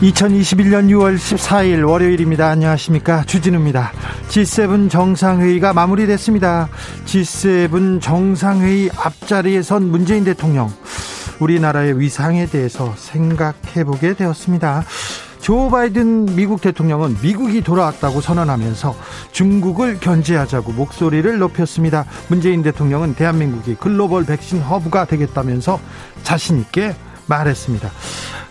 2021년 6월 14일 월요일입니다. 안녕하십니까. 주진우입니다. G7 정상회의가 마무리됐습니다. G7 정상회의 앞자리에 선 문재인 대통령. 우리나라의 위상에 대해서 생각해 보게 되었습니다. 조 바이든 미국 대통령은 미국이 돌아왔다고 선언하면서 중국을 견제하자고 목소리를 높였습니다. 문재인 대통령은 대한민국이 글로벌 백신 허브가 되겠다면서 자신있게 말했습니다.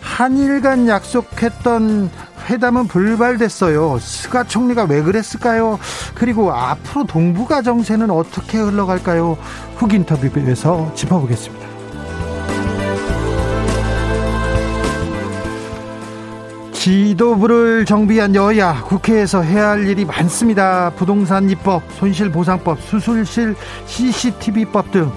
한일 간 약속했던 회담은 불발됐어요. 스가 총리가 왜 그랬을까요? 그리고 앞으로 동북아 정세는 어떻게 흘러갈까요? 훅 인터뷰에서 짚어보겠습니다. 지도부를 정비한 여야 국회에서 해야 할 일이 많습니다. 부동산 입법, 손실보상법, 수술실 CCTV법 등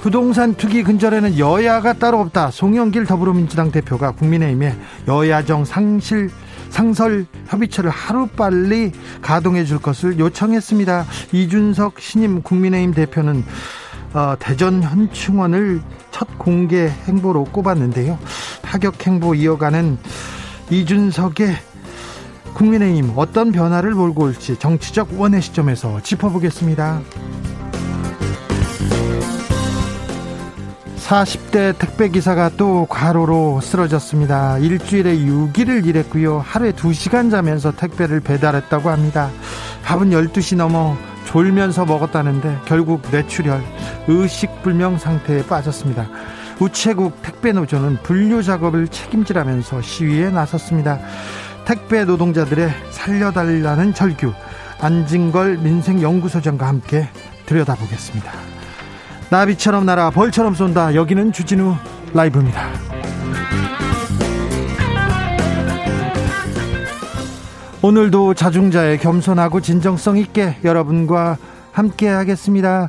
부동산 투기 근절에는 여야가 따로 없다. 송영길 더불어민주당 대표가 국민의힘에 여야정 상실 상설 협의체를 하루빨리 가동해 줄 것을 요청했습니다. 이준석 신임 국민의힘 대표는 어, 대전 현충원을 첫 공개 행보로 꼽았는데요. 파격 행보 이어가는 이준석의 국민의힘 어떤 변화를 몰고 올지 정치적 원의 시점에서 짚어보겠습니다. 40대 택배기사가 또 과로로 쓰러졌습니다. 일주일에 6일을 일했고요. 하루에 2시간 자면서 택배를 배달했다고 합니다. 밥은 12시 넘어 졸면서 먹었다는데 결국 뇌출혈, 의식불명 상태에 빠졌습니다. 우체국 택배노조는 분류 작업을 책임지라면서 시위에 나섰습니다. 택배 노동자들의 살려달라는 절규, 안진걸 민생연구소장과 함께 들여다보겠습니다. 나비처럼 날아 벌처럼 쏜다. 여기는 주진우 라이브입니다. 오늘도 자중자의 겸손하고 진정성 있게 여러분과 함께 하겠습니다.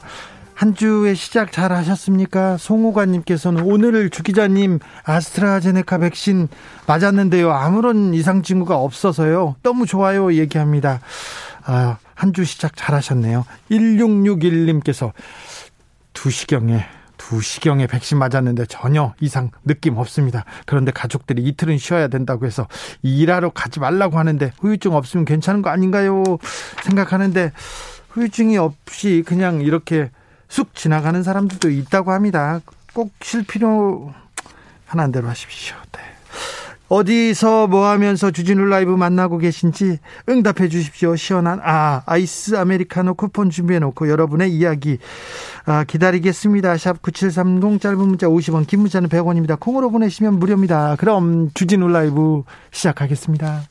한 주의 시작 잘 하셨습니까? 송호관님께서는 오늘 주 기자님 아스트라제네카 백신 맞았는데요. 아무런 이상 징후가 없어서요. 너무 좋아요. 얘기합니다. 아, 한 주 시작 잘 하셨네요. 1661님께서 2시경에 2시경에 백신 맞았는데 전혀 이상 느낌 없습니다. 그런데 가족들이 이틀은 쉬어야 된다고 해서 일하러 가지 말라고 하는데 후유증 없으면 괜찮은 거 아닌가요? 생각하는데 후유증이 없이 그냥 이렇게 쑥 지나가는 사람들도 있다고 합니다. 꼭 쉴 필요 하나한 대로 하십시오. 네. 어디서 뭐 하면서 주진우 라이브 만나고 계신지 응답해 주십시오. 시원한 아 아이스 아메리카노 쿠폰 준비해 놓고 여러분의 이야기 아, 기다리겠습니다. 샵 9730 짧은 문자 50원 긴 문자는 100원입니다. 콩으로 보내시면 무료입니다. 그럼 주진우 라이브 시작하겠습니다.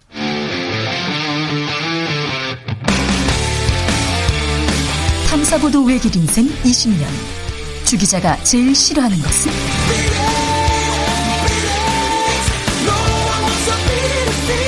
탐사보도 외길 인생 20년 주 기자가 제일 싫어하는 것은?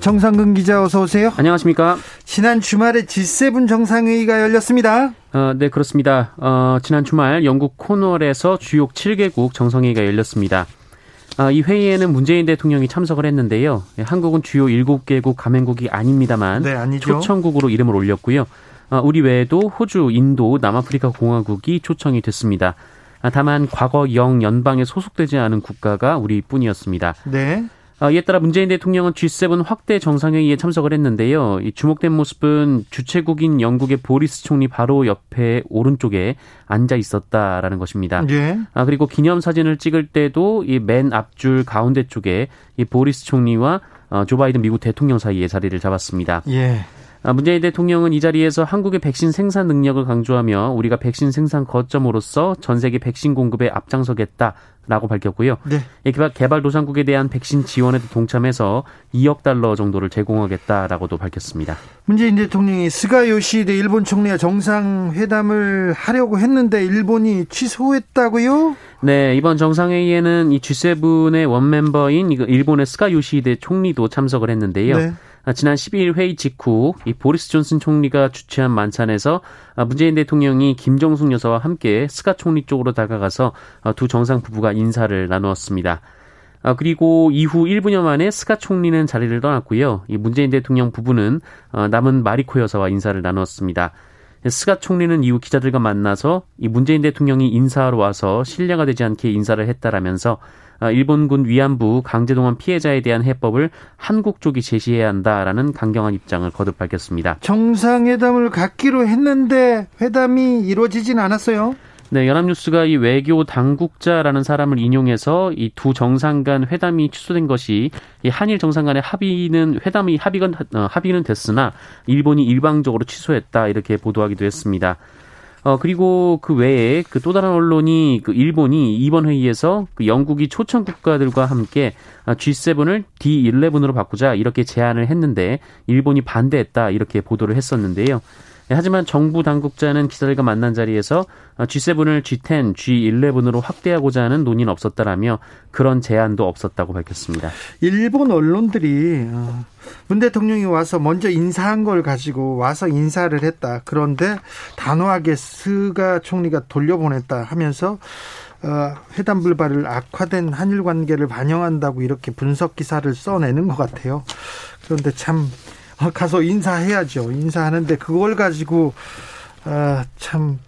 정상근 기자 어서 오세요. 안녕하십니까. 지난 주말에 G7 정상회의가 열렸습니다. 어, 네, 그렇습니다. 어, 지난 주말 영국 코널에서 주요 7개국 정상회의가 열렸습니다. 어, 이 회의에는 문재인 대통령이 참석을 했는데요. 예, 한국은 주요 7개국 가맹국이 아닙니다만 네, 초청국으로 이름을 올렸고요. 어, 우리 외에도 호주, 인도, 남아프리카 공화국이 초청이 됐습니다. 아, 다만 과거 영 연방에 소속되지 않은 국가가 우리뿐이었습니다. 네. 아, 이에 따라 문재인 대통령은 G7 확대 정상회의에 참석을 했는데요. 이 주목된 모습은 주최국인 영국의 보리스 총리 바로 옆에 오른쪽에 앉아 있었다라는 것입니다. 예. 아, 그리고 기념 사진을 찍을 때도 이 맨 앞줄 가운데 쪽에 이 보리스 총리와 어, 조 바이든 미국 대통령 사이에 자리를 잡았습니다. 예. 아, 문재인 대통령은 이 자리에서 한국의 백신 생산 능력을 강조하며 우리가 백신 생산 거점으로서 전 세계 백신 공급에 앞장서겠다라고 밝혔고요. 네. 개발도상국에 대한 백신 지원에도 동참해서 2억 달러 정도를 제공하겠다라고도 밝혔습니다. 문재인 대통령이 스가 요시히데 일본 총리와 정상회담을 하려고 했는데 일본이 취소했다고요? 네, 이번 정상회의에는 이 G7의 원멤버인 일본의 스가 요시히데 총리도 참석을 했는데요. 네. 아, 지난 12일 회의 직후 이 보리스 존슨 총리가 주최한 만찬에서 아, 문재인 대통령이 김정숙 여사와 함께 스가 총리 쪽으로 다가가서 아, 두 정상 부부가 인사를 나누었습니다. 그리고 이후 1분여 만에 스가 총리는 자리를 떠났고요. 이 문재인 대통령 부부는 어, 남은 마리코 여사와 인사를 나누었습니다. 스가 총리는 이후 기자들과 만나서 이 문재인 대통령이 인사하러 와서 실례가 되지 않게 인사를 했다라면서 아, 일본군 위안부 강제동원 피해자에 대한 해법을 한국 쪽이 제시해야 한다라는 강경한 입장을 거듭 밝혔습니다. 정상회담을 갖기로 했는데 회담이 이루어지진 않았어요. 네, 연합뉴스가 이 외교 당국자라는 사람을 인용해서 이 두 정상 간 회담이 취소된 것이 이 한일 정상 간의 합의는 회담이 합의건 어, 합의는 됐으나 일본이 일방적으로 취소했다 이렇게 보도하기도 했습니다. 어, 그리고 그 외에 그 또 다른 언론이 그 일본이 이번 회의에서 그 영국이 초청 국가들과 함께 G7을 D11으로 바꾸자 이렇게 제안을 했는데 일본이 반대했다 이렇게 보도를 했었는데요. 네, 하지만 정부 당국자는 기자들과 만난 자리에서 G7을 G10, G11으로 확대하고자 하는 논의는 없었다라며 그런 제안도 없었다고 밝혔습니다. 일본 언론들이 어, 문 대통령이 와서 먼저 인사한 걸 가지고 와서 인사를 했다. 그런데 단호하게 스가 총리가 돌려보냈다 하면서 어, 회담 불발을 악화된 한일 관계를 반영한다고 이렇게 분석 기사를 써내는 것 같아요. 그런데 참 어, 가서 인사해야죠. 인사하는데 그걸 가지고 아, 참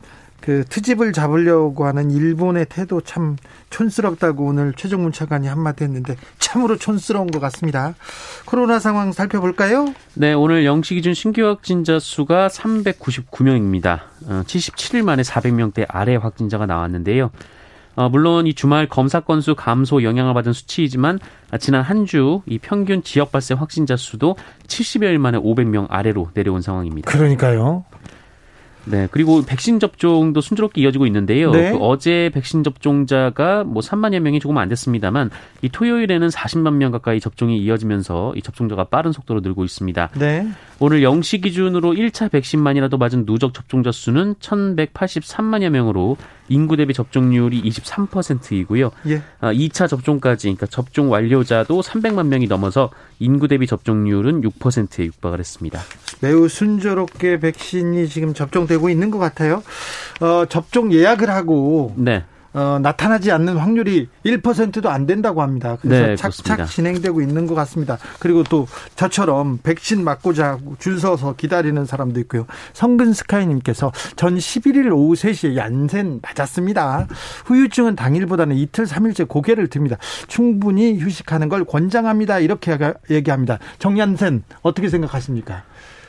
그 트집을 잡으려고 하는 일본의 태도 참 촌스럽다고 오늘 최종문 차관이 한마디 했는데 참으로 촌스러운 것 같습니다. 코로나 상황 살펴볼까요? 네, 오늘 영시 기준 신규 확진자 수가 399명입니다. 77일 어, 만에 400명대 아래 확진자가 나왔는데요. 어, 물론 이 주말 검사 건수 감소 영향을 받은 수치이지만 지난 한 주 이 평균 지역 발생 확진자 수도 70여일 만에 500명 아래로 내려온 상황입니다. 그러니까요. 네, 그리고 백신 접종도 순조롭게 이어지고 있는데요. 네. 그 어제 백신 접종자가 뭐 3만여 명이 조금 안 됐습니다만 이 토요일에는 40만 명 가까이 접종이 이어지면서 이 접종자가 빠른 속도로 늘고 있습니다. 네. 오늘 0시 기준으로 1차 백신만이라도 맞은 누적 접종자 수는 1,183만여 명으로 인구 대비 접종률이 23%이고요. 예. 2차 아, 접종까지 그러니까 접종 완료자도 300만 명이 넘어서 인구 대비 접종률은 6%에 육박을 했습니다. 매우 순조롭게 백신이 지금 접종되고 있는 것 같아요. 어, 접종 예약을 하고 네. 어, 나타나지 않는 확률이 1%도 안 된다고 합니다. 그래서 네, 착착 그렇습니다. 진행되고 있는 것 같습니다. 그리고 또 저처럼 백신 맞고자 줄 서서 기다리는 사람도 있고요. 성근 스카이님께서 전 11일 오후 3시에 얀센 맞았습니다. 후유증은 당일보다는 이틀, 3일째 고개를 듭니다. 충분히 휴식하는 걸 권장합니다. 이렇게 얘기합니다. 정얀센 어떻게 생각하십니까?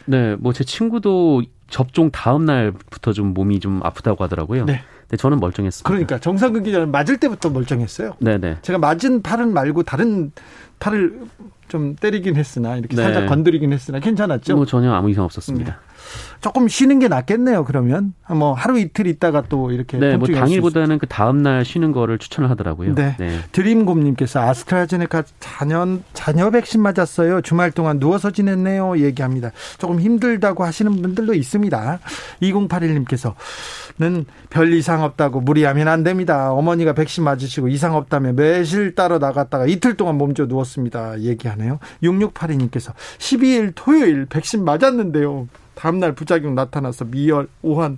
네, 뭐 제 친구도 접종 다음 날부터 좀 몸이 좀 아프다고 하더라고요. 네. 네, 저는 멀쩡했습니다. 그러니까 정상근 기자는 맞을 때부터 멀쩡했어요. 네네. 제가 맞은 팔은 말고 다른 팔을 좀 때리긴 했으나 이렇게 네. 살짝 건드리긴 했으나 괜찮았죠. 뭐 전혀 아무 이상 없었습니다. 네. 조금 쉬는 게 낫겠네요. 그러면 뭐 하루 이틀 있다가 또 이렇게 네, 뭐 당일보다는 그 다음 날 쉬는 거를 추천을 하더라고요. 네. 네. 드림곰님께서 아스트라제네카 자녀 자녀 백신 맞았어요. 주말 동안 누워서 지냈네요. 얘기합니다. 조금 힘들다고 하시는 분들도 있습니다. 2081님께서는 별 이상 없다고 무리하면 안 됩니다. 어머니가 백신 맞으시고 이상 없다면 매실 따러 나갔다가 이틀 동안 몸져 누웠습니다. 얘기하네요. 6682님께서 12일 토요일 백신 맞았는데요. 다음날 부작용 나타나서 미열, 오한,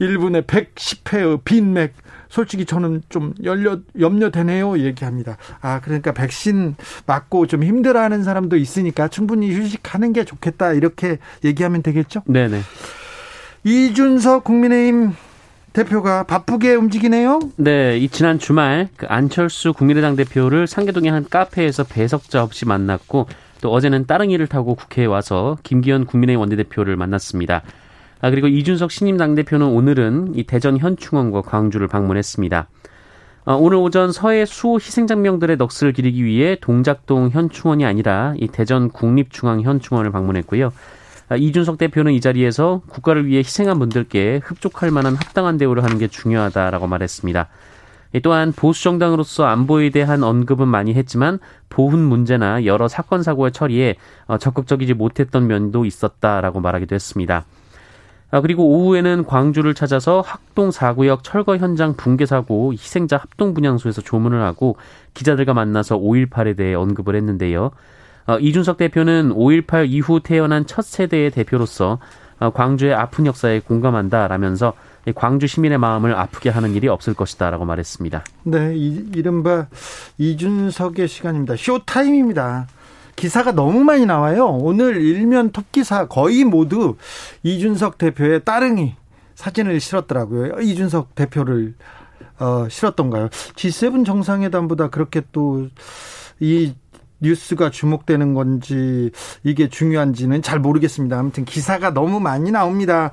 1분에 110회의 빈맥. 솔직히 저는 좀 열려, 염려되네요. 얘기합니다. 아, 그러니까 백신 맞고 좀 힘들어 하는 사람도 있으니까 충분히 휴식하는 게 좋겠다. 이렇게 얘기하면 되겠죠? 네네. 이준석 국민의힘 대표가 바쁘게 움직이네요. 네, 이 지난 주말 그 안철수 국민의당 대표를 상계동의 한 카페에서 배석자 없이 만났고 또 어제는 따릉이를 타고 국회에 와서 김기현 국민의힘 원내대표를 만났습니다. 아, 그리고 이준석 신임 당대표는 오늘은 이 대전 현충원과 광주를 방문했습니다. 아, 오늘 오전 서해 수호 희생장병들의 넋을 기리기 위해 동작동 현충원이 아니라 이 대전 국립중앙 현충원을 방문했고요. 아, 이준석 대표는 이 자리에서 국가를 위해 희생한 분들께 흡족할 만한 합당한 대우를 하는 게 중요하다라고 말했습니다. 또한 보수 정당으로서 안보에 대한 언급은 많이 했지만 보훈 문제나 여러 사건 사고의 처리에 어, 적극적이지 못했던 면도 있었다라고 말하기도 했습니다. 아, 그리고 오후에는 광주를 찾아서 학동 4구역 철거 현장 붕괴 사고 희생자 합동 분향소에서 조문을 하고 기자들과 만나서 5.18에 대해 언급을 했는데요. 어, 이준석 대표는 5.18 이후 태어난 첫 세대의 대표로서 어, 광주의 아픈 역사에 공감한다라면서 광주 시민의 마음을 아프게 하는 일이 없을 것이다라고 말했습니다. 네, 이, 이른바 이준석의 시간입니다. 쇼타임입니다. 기사가 너무 많이 나와요. 오늘 일면 톱 기사 거의 모두 이준석 대표의 따릉이 사진을 실었더라고요. 이준석 대표를 어, 실었던가요? G7 정상회담보다 그렇게 또 이 뉴스가 주목되는 건지 이게 중요한지는 잘 모르겠습니다. 아무튼 기사가 너무 많이 나옵니다.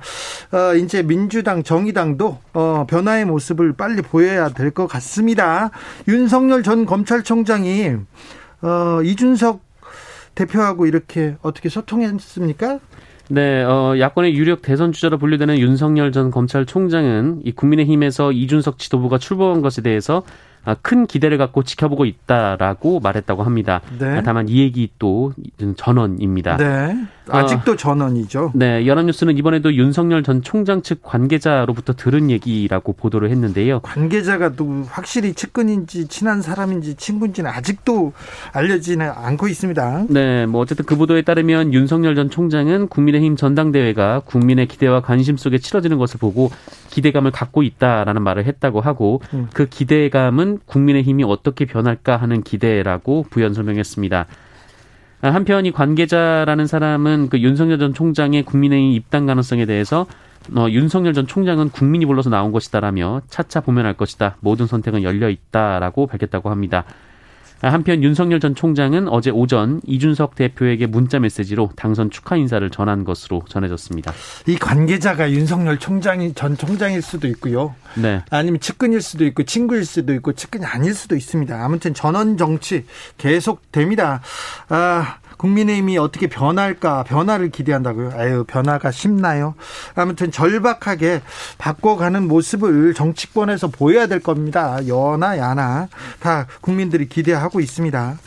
어, 이제 민주당, 정의당도 어, 변화의 모습을 빨리 보여야 될 것 같습니다. 윤석열 전 검찰총장이 어, 이준석 대표하고 이렇게 어떻게 소통했습니까? 네, 어, 야권의 유력 대선 주자로 분류되는 윤석열 전 검찰총장은 이 국민의힘에서 이준석 지도부가 출범한 것에 대해서 아, 큰 기대를 갖고 지켜보고 있다라고 말했다고 합니다. 네. 다만 이 얘기 또 전원입니다. 네. 아직도 어, 전원이죠. 네. 연합뉴스는 이번에도 윤석열 전 총장 측 관계자로부터 들은 얘기라고 보도를 했는데요. 관계자가 또 확실히 측근인지 친한 사람인지 친구인지는 아직도 알려지는 않고 있습니다. 네. 뭐 어쨌든 그 보도에 따르면 윤석열 전 총장은 국민의힘 전당대회가 국민의 기대와 관심 속에 치러지는 것을 보고 기대감을 갖고 있다라는 말을 했다고 하고 음. 그 기대감은 국민의힘이 어떻게 변할까 하는 기대라고 부연 설명했습니다. 한편 이 관계자라는 사람은 그 윤석열 전 총장의 국민의힘 입당 가능성에 대해서 어, 윤석열 전 총장은 국민이 불러서 나온 것이다라며 차차 보면 알 것이다. 모든 선택은 열려 있다라고 밝혔다고 합니다. 한편 윤석열 전 총장은 어제 오전 이준석 대표에게 문자 메시지로 당선 축하 인사를 전한 것으로 전해졌습니다. 이 관계자가 윤석열 총장이 전 총장일 수도 있고요. 네. 아니면 측근일 수도 있고 친구일 수도 있고 측근이 아닐 수도 있습니다. 아무튼 전원 정치 계속 됩니다. 아, 국민의힘이 어떻게 변할까 변화를 기대한다고요. 아유 변화가 쉽나요? 아무튼 절박하게 바꿔가는 모습을 정치권에서 보여야 될 겁니다. 여나 야나 다 국민들이 기대하고 있습니다.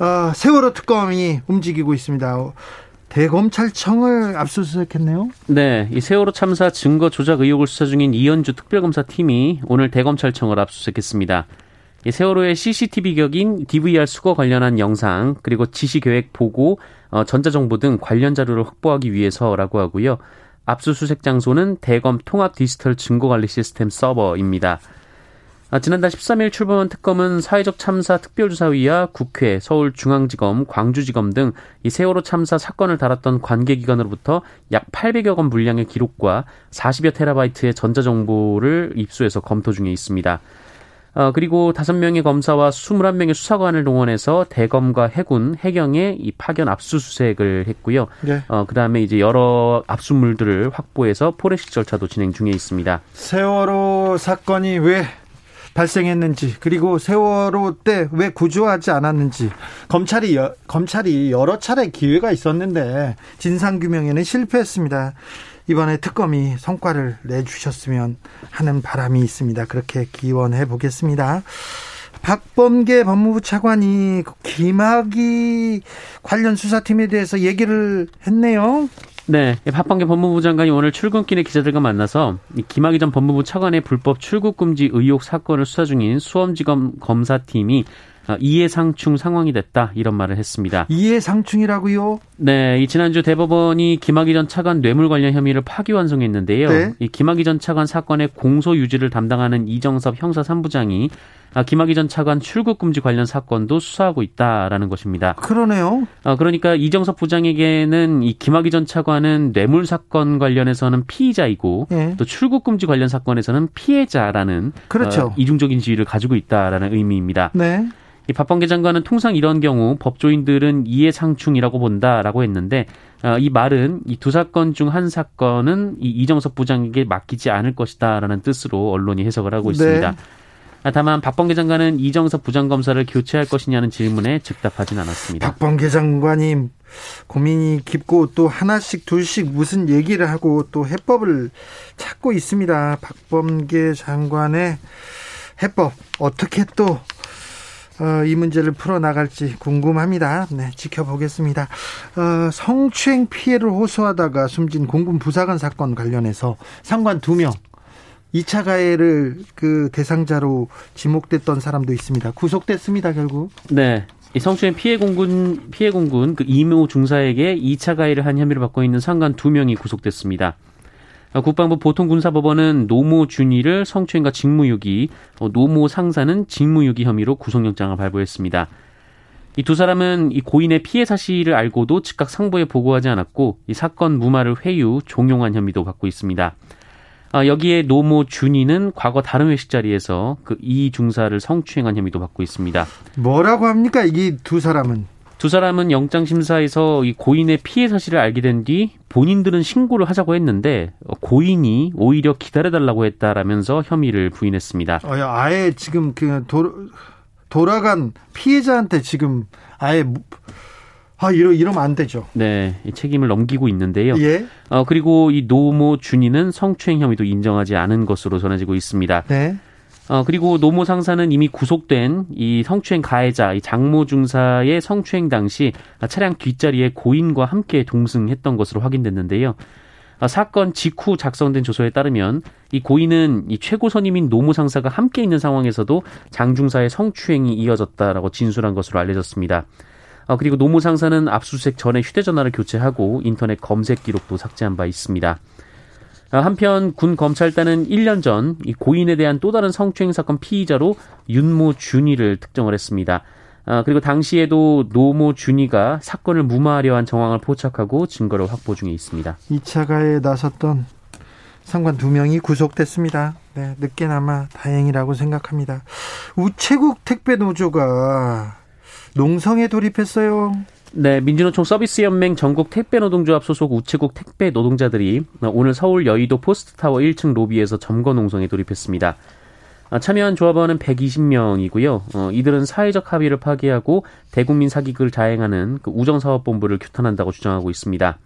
어, 세월호 특검이 움직이고 있습니다. 대검찰청을 압수수색했네요. 네, 이 세월호 참사 증거 조작 의혹을 수사 중인 이현주 특별검사팀이 오늘 대검찰청을 압수수색했습니다. 세월호의 CCTV 격인 DVR 수거 관련한 영상 그리고 지시 계획 보고 어, 전자정보 등 관련 자료를 확보하기 위해서라고 하고요. 압수수색 장소는 대검 통합 디지털 증거관리 시스템 서버입니다. 아, 지난달 13일 출범한 특검은 사회적 참사 특별조사위와 국회, 서울중앙지검, 광주지검 등 이 세월호 참사 사건을 다뤘던 관계기관으로부터 약 800여 건 분량의 기록과 40여 테라바이트의 전자정보를 입수해서 검토 중에 있습니다. 어, 그리고 다섯 명의 검사와 스물한 명의 수사관을 동원해서 대검과 해군, 해경에 이 파견 압수수색을 했고요. 네. 어, 그 다음에 이제 여러 압수물들을 확보해서 포렌식 절차도 진행 중에 있습니다. 세월호 사건이 왜 발생했는지 그리고 세월호 때 왜 구조하지 않았는지 검찰이 여, 검찰이 여러 차례 기회가 있었는데 진상 규명에는 실패했습니다. 이번에 특검이 성과를 내주셨으면 하는 바람이 있습니다. 그렇게 기원해 보겠습니다. 박범계 법무부 차관이 김학의 관련 수사팀에 대해서 얘기를 했네요. 네, 박범계 법무부 장관이 오늘 출근길에 기자들과 만나서 김학의 전 법무부 차관의 불법 출국 금지 의혹 사건을 수사 중인 수험지검 검사팀이 어, 이해상충 상황이 됐다 이런 말을 했습니다. 이해상충이라고요? 네, 이 지난주 대법원이 김학의 전 차관 뇌물 관련 혐의를 파기환송했는데요. 네. 이 김학의 전 차관 사건의 공소 유지를 담당하는 이정섭 형사 3부장이 아, 김학의 전 차관 출국 금지 관련 사건도 수사하고 있다라는 것입니다. 그러네요. 아, 그러니까 이정석 부장에게는 이 김학의 전 차관은 뇌물 사건 관련해서는 피의자이고 예. 또 출국 금지 관련 사건에서는 피해자라는 그렇죠. 어, 이중적인 지위를 가지고 있다라는 의미입니다. 네. 이 박범계 장관은 통상 이런 경우 법조인들은 이해상충이라고 본다라고 했는데 어, 이 말은 이 두 사건 중 한 사건은 이 이정석 부장에게 맡기지 않을 것이다라는 뜻으로 언론이 해석을 하고 있습니다. 네. 아, 다만 박범계 장관은 이정석 부장검사를 교체할 것이냐는 질문에 즉답하진 않았습니다. 박범계 장관이 고민이 깊고 또 하나씩 둘씩 무슨 얘기를 하고 또 해법을 찾고 있습니다. 박범계 장관의 해법 어떻게 또 어, 이 문제를 풀어나갈지 궁금합니다. 네, 지켜보겠습니다. 어, 성추행 피해를 호소하다가 숨진 공군 부사관 사건 관련해서 상관 2명 2차 가해를 그 대상자로 지목됐던 사람도 있습니다. 구속됐습니다, 결국. 네. 이 성추행 피해 공군 피해 공군 그 이모 중사에게 2차 가해를 한 혐의를 받고 있는 상관 2명이 구속됐습니다. 국방부 보통군사법원은 노모 준이를 성추행과 직무유기, 어, 노모 상사는 직무유기 혐의로 구속영장을 발부했습니다. 이 두 사람은 이 고인의 피해 사실을 알고도 즉각 상부에 보고하지 않았고 이 사건 무마를 회유, 종용한 혐의도 받고 있습니다. 아, 여기에 노모 준이는 과거 다른 회식 자리에서 그 이 중사를 성추행한 혐의도 받고 있습니다. 뭐라고 합니까? 이 두 사람은? 두 사람은 영장 심사에서 이 고인의 피해 사실을 알게 된 뒤 본인들은 신고를 하자고 했는데 고인이 오히려 기다려달라고 했다라면서 혐의를 부인했습니다. 어, 아예 지금 그 도, 돌아간 피해자한테 지금 아예 아, 이러, 이러면 안 되죠. 네. 책임을 넘기고 있는데요. 예. 어, 그리고 이 노모 준이는 성추행 혐의도 인정하지 않은 것으로 전해지고 있습니다. 네. 어, 그리고 노모 상사는 이미 구속된 이 성추행 가해자, 이 장모 중사의 성추행 당시 차량 뒷자리에 고인과 함께 동승했던 것으로 확인됐는데요. 어, 사건 직후 작성된 조서에 따르면 이 고인은 이 최고 선임인 노무 상사가 함께 있는 상황에서도 장 중사의 성추행이 이어졌다라고 진술한 것으로 알려졌습니다. 어, 그리고 노무 상사는 압수수색 전에 휴대전화를 교체하고 인터넷 검색 기록도 삭제한 바 있습니다. 어, 한편 군 검찰단은 1년 전 이 고인에 대한 또 다른 성추행 사건 피의자로 윤모 준위를 특정을 했습니다. 아, 그리고 당시에도 노모 준위가 사건을 무마하려 한 정황을 포착하고 증거를 확보 중에 있습니다. 2차 가해에 나섰던 상관 두 명이 구속됐습니다. 네, 늦게나마 다행이라고 생각합니다. 우체국 택배 노조가 농성에 돌입했어요. 네, 민주노총 서비스연맹 전국 택배노동조합 소속 우체국 택배 노동자들이 오늘 서울 여의도 포스트타워 1층 로비에서 점거 농성에 돌입했습니다. 참여한 조합원은 120명이고요. 어, 이들은 사회적 합의를 파기하고 대국민 사기극을 자행하는 그 우정사업본부를 규탄한다고 주장하고 있습니다.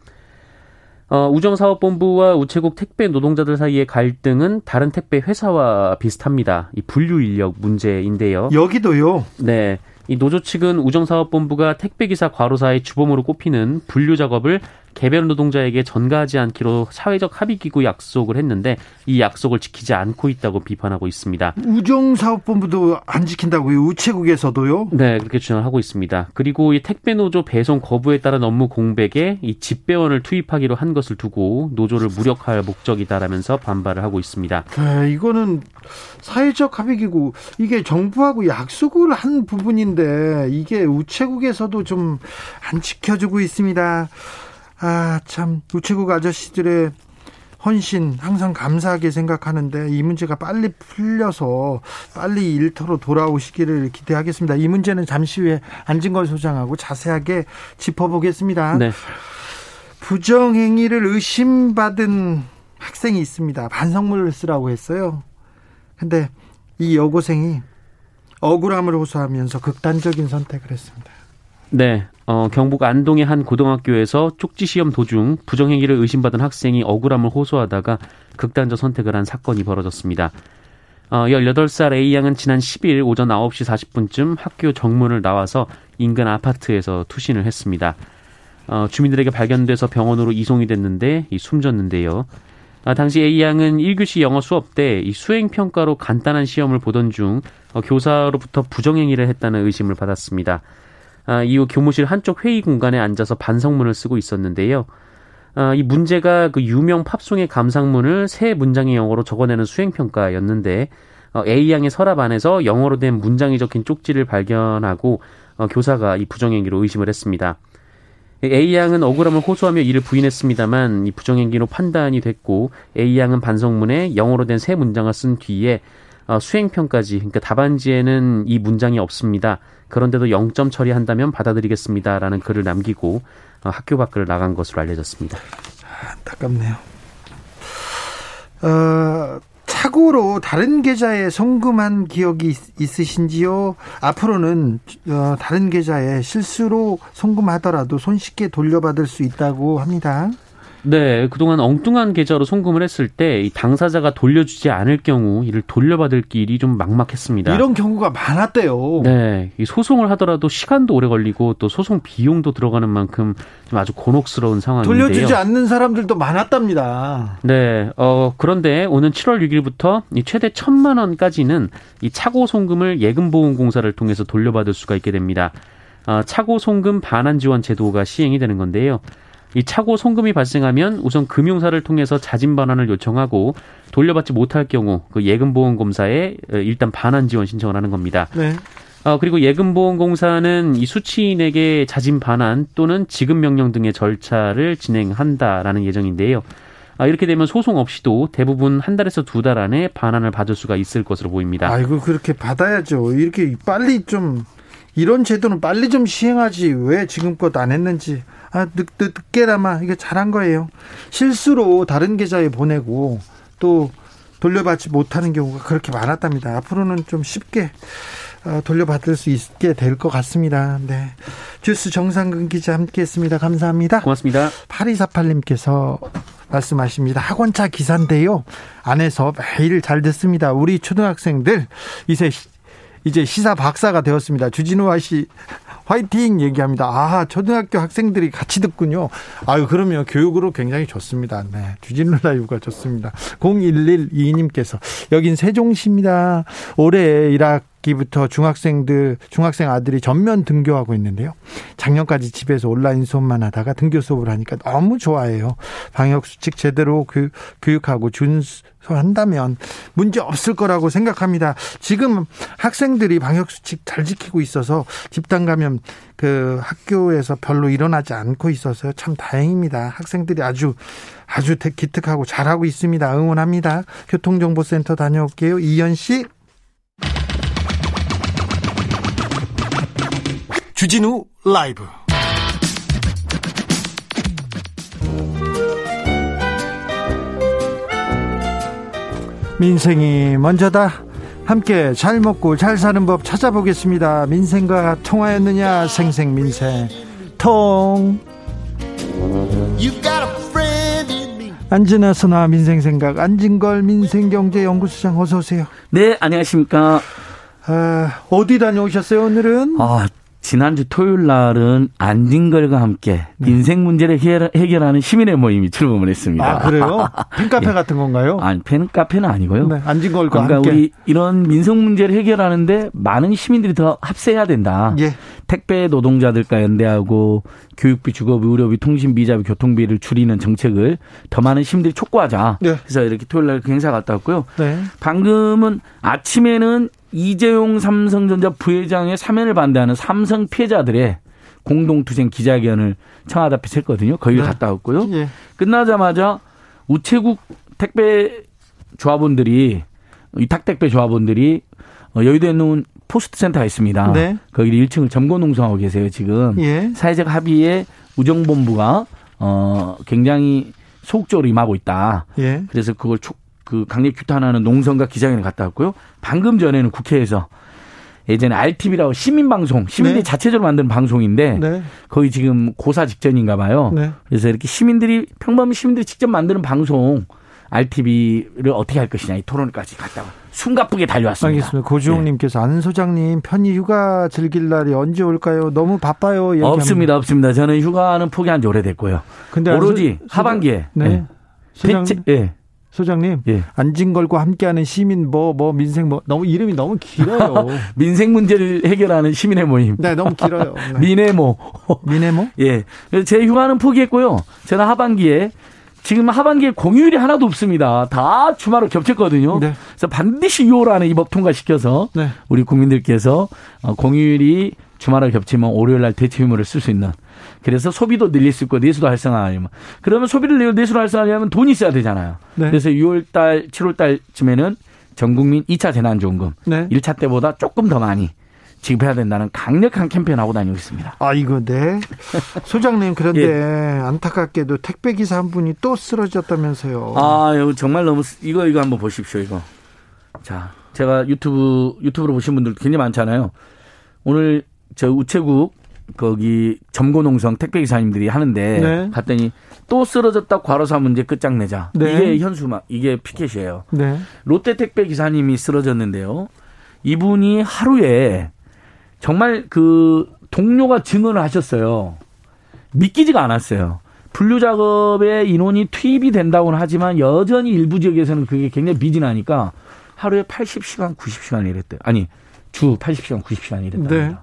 어, 우정사업본부와 우체국 택배 노동자들 사이의 갈등은 다른 택배 회사와 비슷합니다. 이 분류 인력 문제인데요. 여기도요? 네. 이 노조 측은 우정사업본부가 택배기사 과로사의 주범으로 꼽히는 분류 작업을 개별 노동자에게 전가하지 않기로 사회적 합의 기구 약속을 했는데 이 약속을 지키지 않고 있다고 비판하고 있습니다. 우정사업본부도 안 지킨다고요? 우체국에서도요? 네, 그렇게 주장하고 있습니다. 그리고 이 택배 노조 배송 거부에 따른 업무 공백에 이 집배원을 투입하기로 한 것을 두고 노조를 무력화할 목적이다라면서 반발을 하고 있습니다. 네, 이거는 사회적 합의 기구 이게 정부하고 약속을 한 부분인데 이게 우체국에서도 좀 안 지켜주고 있습니다. 아, 참, 우체국 아저씨들의 헌신 항상 감사하게 생각하는데 이 문제가 빨리 풀려서 빨리 일터로 돌아오시기를 기대하겠습니다. 이 문제는 잠시 후에 안진걸 소장하고 자세하게 짚어보겠습니다. 네. 부정행위를 의심받은 학생이 있습니다. 반성문을 쓰라고 했어요. 근데 이 여고생이 억울함을 호소하면서 극단적인 선택을 했습니다. 네. 어, 경북 안동의 한 고등학교에서 쪽지 시험 도중 부정행위를 의심받은 학생이 억울함을 호소하다가 극단적 선택을 한 사건이 벌어졌습니다. 어, 18살 A양은 지난 10일 오전 9시 40분쯤 학교 정문을 나와서 인근 아파트에서 투신을 했습니다. 어, 주민들에게 발견돼서 병원으로 이송이 됐는데 이 숨졌는데요. 아, 당시 A양은 1교시 영어 수업 때 이 수행평가로 간단한 시험을 보던 중 어, 교사로부터 부정행위를 했다는 의심을 받았습니다. 아, 이후 교무실 한쪽 회의 공간에 앉아서 반성문을 쓰고 있었는데요. 아, 이 문제가 그 유명 팝송의 감상문을 세 문장의 영어로 적어내는 수행평가였는데 어, A 양의 서랍 안에서 영어로 된 문장이 적힌 쪽지를 발견하고 어, 교사가 이 부정행위로 의심을 했습니다. A 양은 억울함을 호소하며 이를 부인했습니다만 이 부정행위로 판단이 됐고 A 양은 반성문에 영어로 된새 문장을 쓴 뒤에 어, 수행평까지 그러니까 답안지에는 이 문장이 없습니다. 그런데도 0점 처리한다면 받아들이겠습니다라는 글을 남기고 어, 학교 밖을 나간 것으로 알려졌습니다. 안타깝네요. 어, 착오로 다른 계좌에 송금한 기억이 있 으신지요? 앞으로는 어, 다른 계좌에 실수로 송금하더라도 손쉽게 돌려받을 수 있다고 합니다. 네, 그동안 엉뚱한 계좌로 송금을 했을 때 당사자가 돌려주지 않을 경우 이를 돌려받을 길이 좀 막막했습니다. 이런 경우가 많았대요. 네, 이 소송을 하더라도 시간도 오래 걸리고 또 소송 비용도 들어가는 만큼 좀 아주 곤혹스러운 상황인데요. 돌려주지 않는 사람들도 많았답니다. 네, 어 그런데 오는 7월 6일부터 이 최대 천만 원까지는 이 차고 송금을 예금보험공사를 통해서 돌려받을 수가 있게 됩니다. 어, 차고 송금 반환 지원 제도가 시행이 되는 건데요. 이 차고 송금이 발생하면 우선 금융사를 통해서 자진 반환을 요청하고 돌려받지 못할 경우 그 예금보험검사에 어, 일단 반환 지원 신청을 하는 겁니다. 네. 어, 그리고 예금보험공사는 이 수취인에게 자진 반환 또는 지급 명령 등의 절차를 진행한다라는 예정인데요. 아, 이렇게 되면 소송 없이도 대부분 한 달에서 두 달 안에 반환을 받을 수가 있을 것으로 보입니다. 아이고 그렇게 받아야죠. 이렇게 빨리 좀 이런 제도는 빨리 좀 시행하지 왜 지금껏 안 했는지 아, 늦, 늦게나마 이게 잘한 거예요. 실수로 다른 계좌에 보내고 또 돌려받지 못하는 경우가 그렇게 많았답니다. 앞으로는 좀 쉽게 어, 돌려받을 수 있게 될 것 같습니다. 네. 주스 정상근 기자 함께 했습니다. 감사합니다. 고맙습니다. 8248님께서 말씀하십니다. 학원차 기사인데요. 안에서 매일 잘 듣습니다. 우리 초등학생들 이제 이제 시사 박사가 되었습니다. 주진우와 씨 화이팅 얘기합니다. 아, 초등학교 학생들이 같이 듣군요. 아유, 그러면 교육으로 굉장히 좋습니다. 네. 주진우 라이브가 좋습니다. 0112님께서 여긴 세종시입니다. 올해 이 락 기부터 중학생들 중학생 아들이 전면 등교하고 있는데요. 작년까지 집에서 온라인 수업만 하다가 등교 수업을 하니까 너무 좋아해요. 방역 수칙 제대로 교 육하고 준수한다면 문제 없을 거라고 생각합니다. 지금 학생들이 방역 수칙 잘 지키고 있어서 집단 감염 그 학교에서 별로 일어나지 않고 있어서 참 다행입니다. 학생들이 아주 아주 기특하고 잘하고 있습니다. 응원합니다. 교통정보센터 다녀올게요. 이현 씨. 주진우 라이브 민생이 먼저다. 함께 잘 먹고 잘 사는 법 찾아보겠습니다. 민생과 통하였느냐 생생 민생 통 안진아 선아 민생생각 안진걸 민생경제연구소장 어서 오세요. 네 안녕하십니까. 아, 어디 다녀오셨어요 오늘은? 아 지난주 토요일 날은 안진걸과 함께 네. 인생 문제를 해결하는 시민의 모임이 출범을 했습니다. 아, 그래요? 팬카페 예. 같은 건가요? 아니, 팬카페는 아니고요. 네, 안진걸과 그러니까 함께. 우리 이런 민생 문제를 해결하는데 많은 시민들이 더 합세해야 된다. 예. 택배 노동자들과 연대하고 교육비, 주거비, 의료비, 통신비, 이자비, 교통비를 줄이는 정책을 더 많은 시민들이 촉구하자. 네. 그래서 이렇게 토요일 날 그 행사 갔다 왔고요. 네. 방금은 아침에는 이재용 삼성전자 부회장의 사면을 반대하는 삼성 피해자들의 공동투쟁 기자회견을 청와대 앞에서 했거든요. 거기를 네. 갔다 왔고요. 예. 끝나자마자 우체국 택배 조합원들이 위탁 택배 조합원들이 어, 여의도에 있는 포스트 센터가 있습니다. 네. 거기 1층을 점거 농성하고 계세요, 지금. 예. 사회적 합의에 우정본부가 어 굉장히 소극적으로 임하고 있다. 예. 그래서 그걸 촉, 그 강력 규탄하는 농성과 기자회견을 갔다 왔고요. 방금 전에는 국회에서 예전에 RTV라고 시민방송, 시민들이 네. 자체적으로 만드는 방송인데 네. 거의 지금 고사 직전인가 봐요. 네. 그래서 이렇게 시민들이 평범한 시민들이 직접 만드는 방송 RTV를 어떻게 할 것이냐 이 토론까지 갔다가 숨가쁘게 달려왔습니다. 알겠습니다. 고주홍님께서 네. 안 소장님 편히 휴가 즐길 날이 언제 올까요? 너무 바빠요. 없습니다, 없습니다. 저는 휴가는 포기한 지 오래됐고요. 근데 오로지 소, 하반기에. 네. 네. 소장, 예. 소장님, 예. 안진걸과 함께하는 시민 뭐뭐 뭐 민생 뭐 너무 이름이 너무 길어요. 민생 문제를 해결하는 시민의 모임. 네, 너무 길어요. 네. 민해모. 민해모? 예. 제 휴가는 포기했고요. 저는 하반기에 지금 하반기에 공휴일이 하나도 없습니다. 다 주말을 겹쳤거든요. 네. 그래서 반드시 6월 안에 이 법 통과시켜서 네. 우리 국민들께서 어, 공휴일이 주말을 겹치면 월요일 날 대체 휴무를 쓸 수 있는 그래서 소비도 늘릴 수 있고 내수도 활성화하려면 그러면 소비를 내수를 활성화하려면 돈이 있어야 되잖아요. 네. 그래서 6월 달, 7월 달쯤에는 전 국민 2차 재난지원금 네. 1차 때보다 조금 더 많이 지급해야 된다는 강력한 캠페인 하고 다니고 있습니다. 아 이거 네. 소장님 그런데 예. 안타깝게도 택배 기사 한 분이 또 쓰러졌다면서요. 아 이거 정말 너무 이거 이거 한번 보십시오 이거. 자 제가 유튜브 유튜브로 보신 분들 굉장히 많잖아요. 오늘 저 우체국 거기 점고농성 택배 기사님들이 하는데 네. 갔더니 또 쓰러졌다 과로사 문제 끝장내자. 네. 이게 현수막 이게 피켓이에요. 네. 롯데 택배 기사님이 쓰러졌는데요. 이분이 하루에 정말 그 동료가 증언을 하셨어요. 믿기지가 않았어요. 분류 작업에 인원이 투입이 된다고는 하지만 여전히 일부 지역에서는 그게 굉장히 미진하니까 하루에 80시간, 90시간 일했대요. 아니, 주 80시간, 90시간 일했다. 네.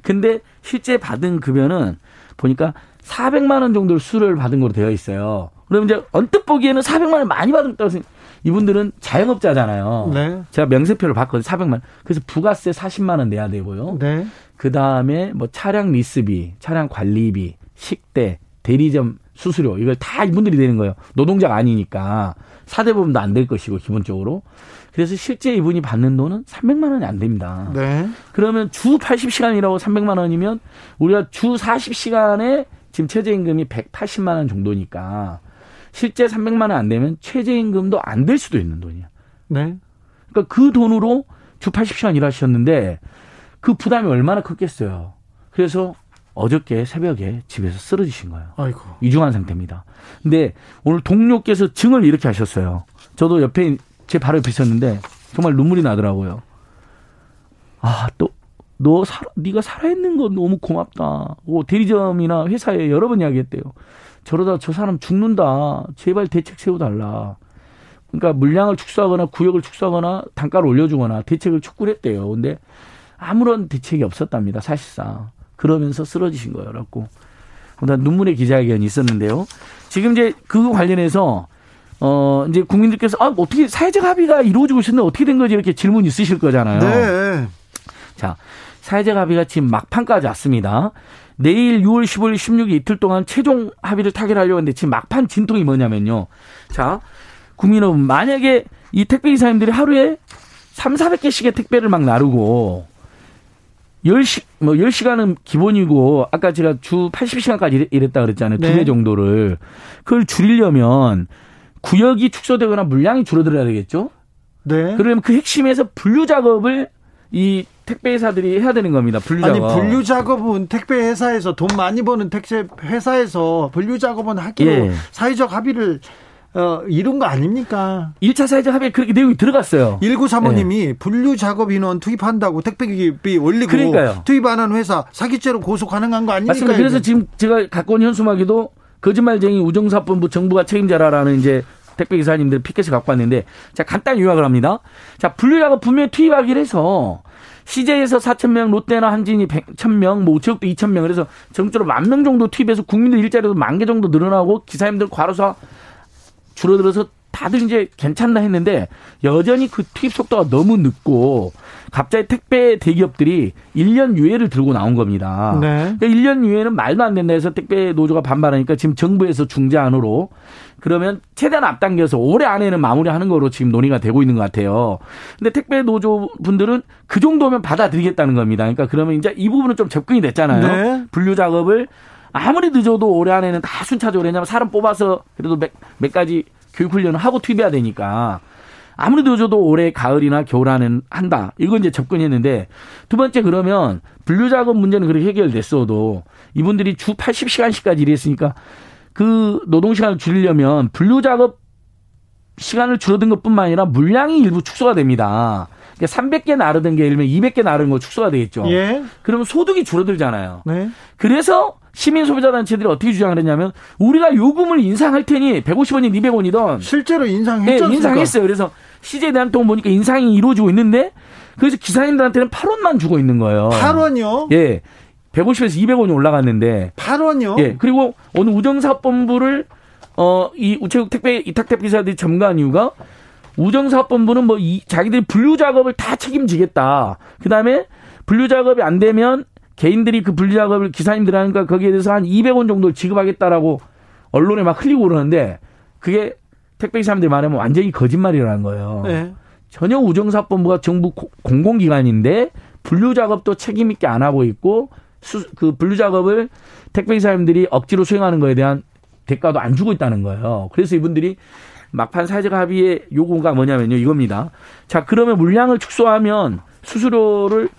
근데 실제 받은 급여는 보니까 400만 원 정도를 수를 받은 걸로 되어 있어요. 그러면 이제 언뜻 보기에는 400만 원 많이 받았다고 생각 이분들은 자영업자잖아요. 네. 제가 명세표를 봤거든요. 400만 원. 그래서 부가세 40만 원 내야 되고요. 네. 그 다음에 뭐 차량 리스비, 차량 관리비, 식대, 대리점 수수료 이걸 다 이분들이 대는 거예요. 노동자가 아니니까 사대보험도 안 될 것이고 기본적으로. 그래서 실제 이분이 받는 돈은 300만 원이 안 됩니다. 네. 그러면 주 80시간이라고 300만 원이면 우리가 주 40시간에 지금 최저임금이 180만 원 정도니까 실제 300만 원 안 되면 최저임금도 안 될 수도 있는 돈이야. 네. 그러니까 그 돈으로 주 80시간 일하셨는데 그 부담이 얼마나 컸겠어요. 그래서 어저께 새벽에 집에서 쓰러지신 거예요. 아이고. 이중한 상태입니다. 근데 오늘 동료께서 증을 이렇게 하셨어요. 저도 옆에 제 바로 옆에 있었는데 정말 눈물이 나더라고요. 아, 또, 너 살, 네가 살아있는 건 너무 고맙다. 오, 대리점이나 회사에 여러 번 이야기했대요. 저러다 저 사람 죽는다. 제발 대책 세워달라. 그러니까 물량을 축소하거나 구역을 축소하거나 단가를 올려주거나 대책을 촉구를 했대요. 근데 아무런 대책이 없었답니다. 사실상. 그러면서 쓰러지신 거예요. 라고. 눈물의 기자회견이 있었는데요. 지금 이제 그 관련해서 어, 이제 국민들께서, 아, 어떻게 사회적 합의가 이루어지고 있었는데 어떻게 된 거지? 이렇게 질문 있으실 거잖아요. 네. 자, 사회적 합의가 지금 막판까지 왔습니다. 내일 6월 15일, 16일 이틀 동안 최종 합의를 타결하려고 하는데 지금 막판 진통이 뭐냐면요. 자, 국민 여러분, 만약에 이 택배 기사님들이 하루에 3, 400개씩의 택배를 막 나르고 10시, 뭐 10시간은 기본이고 아까 제가 주 80시간까지 일했다 그랬잖아요. 네. 두배 정도를. 그걸 줄이려면 구역이 축소되거나 물량이 줄어들어야 되겠죠? 네. 그러면 그 핵심에서 분류 작업을 이 택배 회사들이 해야 되는 겁니다. 분류 작업. 아니 분류 작업은 택배 회사에서 돈 많이 버는 택배 회사에서 분류 작업은 하기로 예. 사회적 합의를 어, 이런 거 아닙니까? 1차 사회적 합의에 그렇게 내용이 들어갔어요. 1935님이 네. 분류 작업 인원 투입한다고 택배기비 올리고 그러니까요. 투입 안 하는 회사 사기죄로 고소 가능한 거 아닙니까? 맞습니다. 그래서 지금 제가 갖고 온 현수막에도 거짓말쟁이 우정사본부 정부가 책임져라라는 이제 택배 기사님들 피켓을 갖고 왔는데 자 간단히 요약을 합니다. 자 분류 작업 분명히 투입하기로 해서 CJ에서 4천 명, 롯데나 한진이 100천 명, 뭐 우체국도 2천 명, 그래서 전국적으로 만 명 정도 투입해서 국민들 일자리도 만 개 정도 늘어나고 기사님들 과로사 줄어들어서 다들 이제 괜찮나 했는데 여전히 그 투입 속도가 너무 늦고 갑자기 택배 대기업들이 1년 유예를 들고 나온 겁니다. 네. 그러니까 1년 유예는 말도 안 된다 해서 택배 노조가 반발하니까 지금 정부에서 중재안으로 그러면 최대한 앞당겨서 올해 안에는 마무리하는 거로 지금 논의가 되고 있는 것 같아요. 근데 택배 노조 분들은 그 정도면 받아들이겠다는 겁니다. 그러니까 그러면 이제 이 부분은 좀 접근이 됐잖아요. 네. 분류 작업을 아무리 늦어도 올해 안에는 다 순차적으로 왜냐하면 사람 뽑아서 그래도 몇, 몇 가지 교육 훈련을 하고 투입해야 되니까 아무리 늦어도 올해 가을이나 겨울 안에는 한다. 이건 이제 접근했는데 두 번째 그러면 분류 작업 문제는 그렇게 해결됐어도 이분들이 주 80시간씩까지 일했으니까 그 노동 시간을 줄이려면 분류 작업 시간을 줄어든 것뿐만 아니라 물량이 일부 축소가 됩니다. 그러니까 300개 나르던 게 예를 들면 200개 나르는 거 축소가 되겠죠. 예. 그러면 소득이 줄어들잖아요. 네. 그래서 시민 소비자 단체들이 어떻게 주장을 했냐면 우리가 요금을 인상할 테니 150원이 200원이던 실제로 인상했죠. 네, 인상했어요. 그래서 CJ 대한통 보니까 인상이 이루어지고 있는데 그래서 기사님들한테는 8원만 주고 있는 거예요. 8원이요? 예. 150에서 200원이 올라갔는데 8원이요? 예. 그리고 오늘 우정사업본부를 어, 이 우체국 택배 이탁택 기사들이 점거한 이유가 우정사업본부는 뭐 이 자기들이 분류 작업을 다 책임지겠다. 그다음에 분류 작업이 안 되면 개인들이 그 분류 작업을 기사님들 하니까 거기에 대해서 한 200원 정도를 지급하겠다라고 언론에 막 흘리고 그러는데 그게 택배 기사님들 말하면 완전히 거짓말이라는 거예요. 네. 전혀 우정사업본부가 정부 공공기관인데 분류 작업도 책임 있게 안 하고 있고 수, 그 분류 작업을 택배 기사님들이 억지로 수행하는 거에 대한 대가도 안 주고 있다는 거예요. 그래서 이분들이 막판 사회적 합의의 요구가 뭐냐면요. 이겁니다. 자, 그러면 물량을 축소하면 수수료를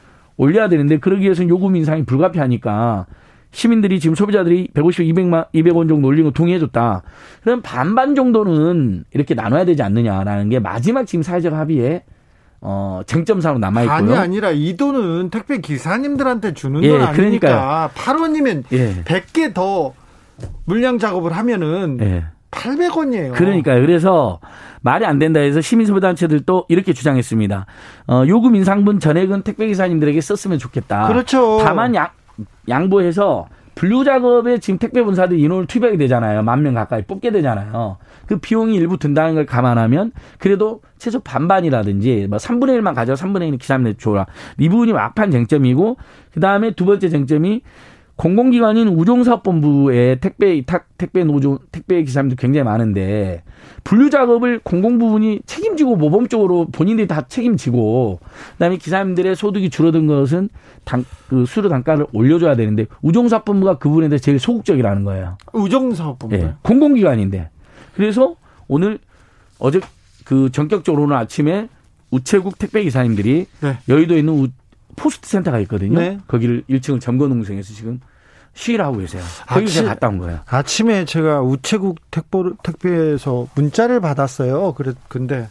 올려야 되는데 그러기 위해서는 요금 인상이 불가피하니까 시민들이 지금 소비자들이 150, 200만, 200원 정도 올린 거 동의해줬다. 그럼 반반 정도는 이렇게 나눠야 되지 않느냐라는 게 마지막 지금 사회적 합의에 어, 쟁점사로 남아있고요. 아니, 아니라 이 돈은 택배 기사님들한테 주는 예, 돈 아니니까. 8원이면 예. 100개 더 물량 작업을 하면은 예. 800원이에요. 그러니까요. 그래서 말이 안 된다 해서 시민소비단체들도 이렇게 주장했습니다. 어, 요금 인상분 전액은 택배기사님들에게 썼으면 좋겠다. 그렇죠. 다만 양, 양보해서 분류 작업에 지금 택배 본사들이 인원을 투입하게 되잖아요. 만 명 가까이 뽑게 되잖아요. 그 비용이 일부 든다는 걸 감안하면 그래도 최소 반반이라든지 뭐 3분의 1만 가져 3분의 1은 기사님들 줘라. 이 부분이 막판 쟁점이고 그다음에 두 번째 쟁점이 공공기관인 우종사업본부의 택배 이탁 택배 노조 택배 기사님들 굉장히 많은데 분류 작업을 공공 부분이 책임지고 모범적으로 본인들이 다 책임지고 그다음에 기사님들의 소득이 줄어든 것은 단, 그 수료 단가를 올려줘야 되는데 우종사업본부가 그 부분에 대해서 제일 소극적이라는 거예요. 우종사업본부. 네, 공공기관인데 그래서 오늘 어제 그 전격적으로 오늘 아침에 우체국 택배 기사님들이 네. 여의도에 있는 우, 포스트 센터가 있거든요. 네. 거기를 1층을 점거 농성에서 지금 시위를 하고 계세요. 거기 아침, 갔다 온 거예요. 아침에 제가 우체국 택보, 택배에서 문자를 받았어요. 그래, 근데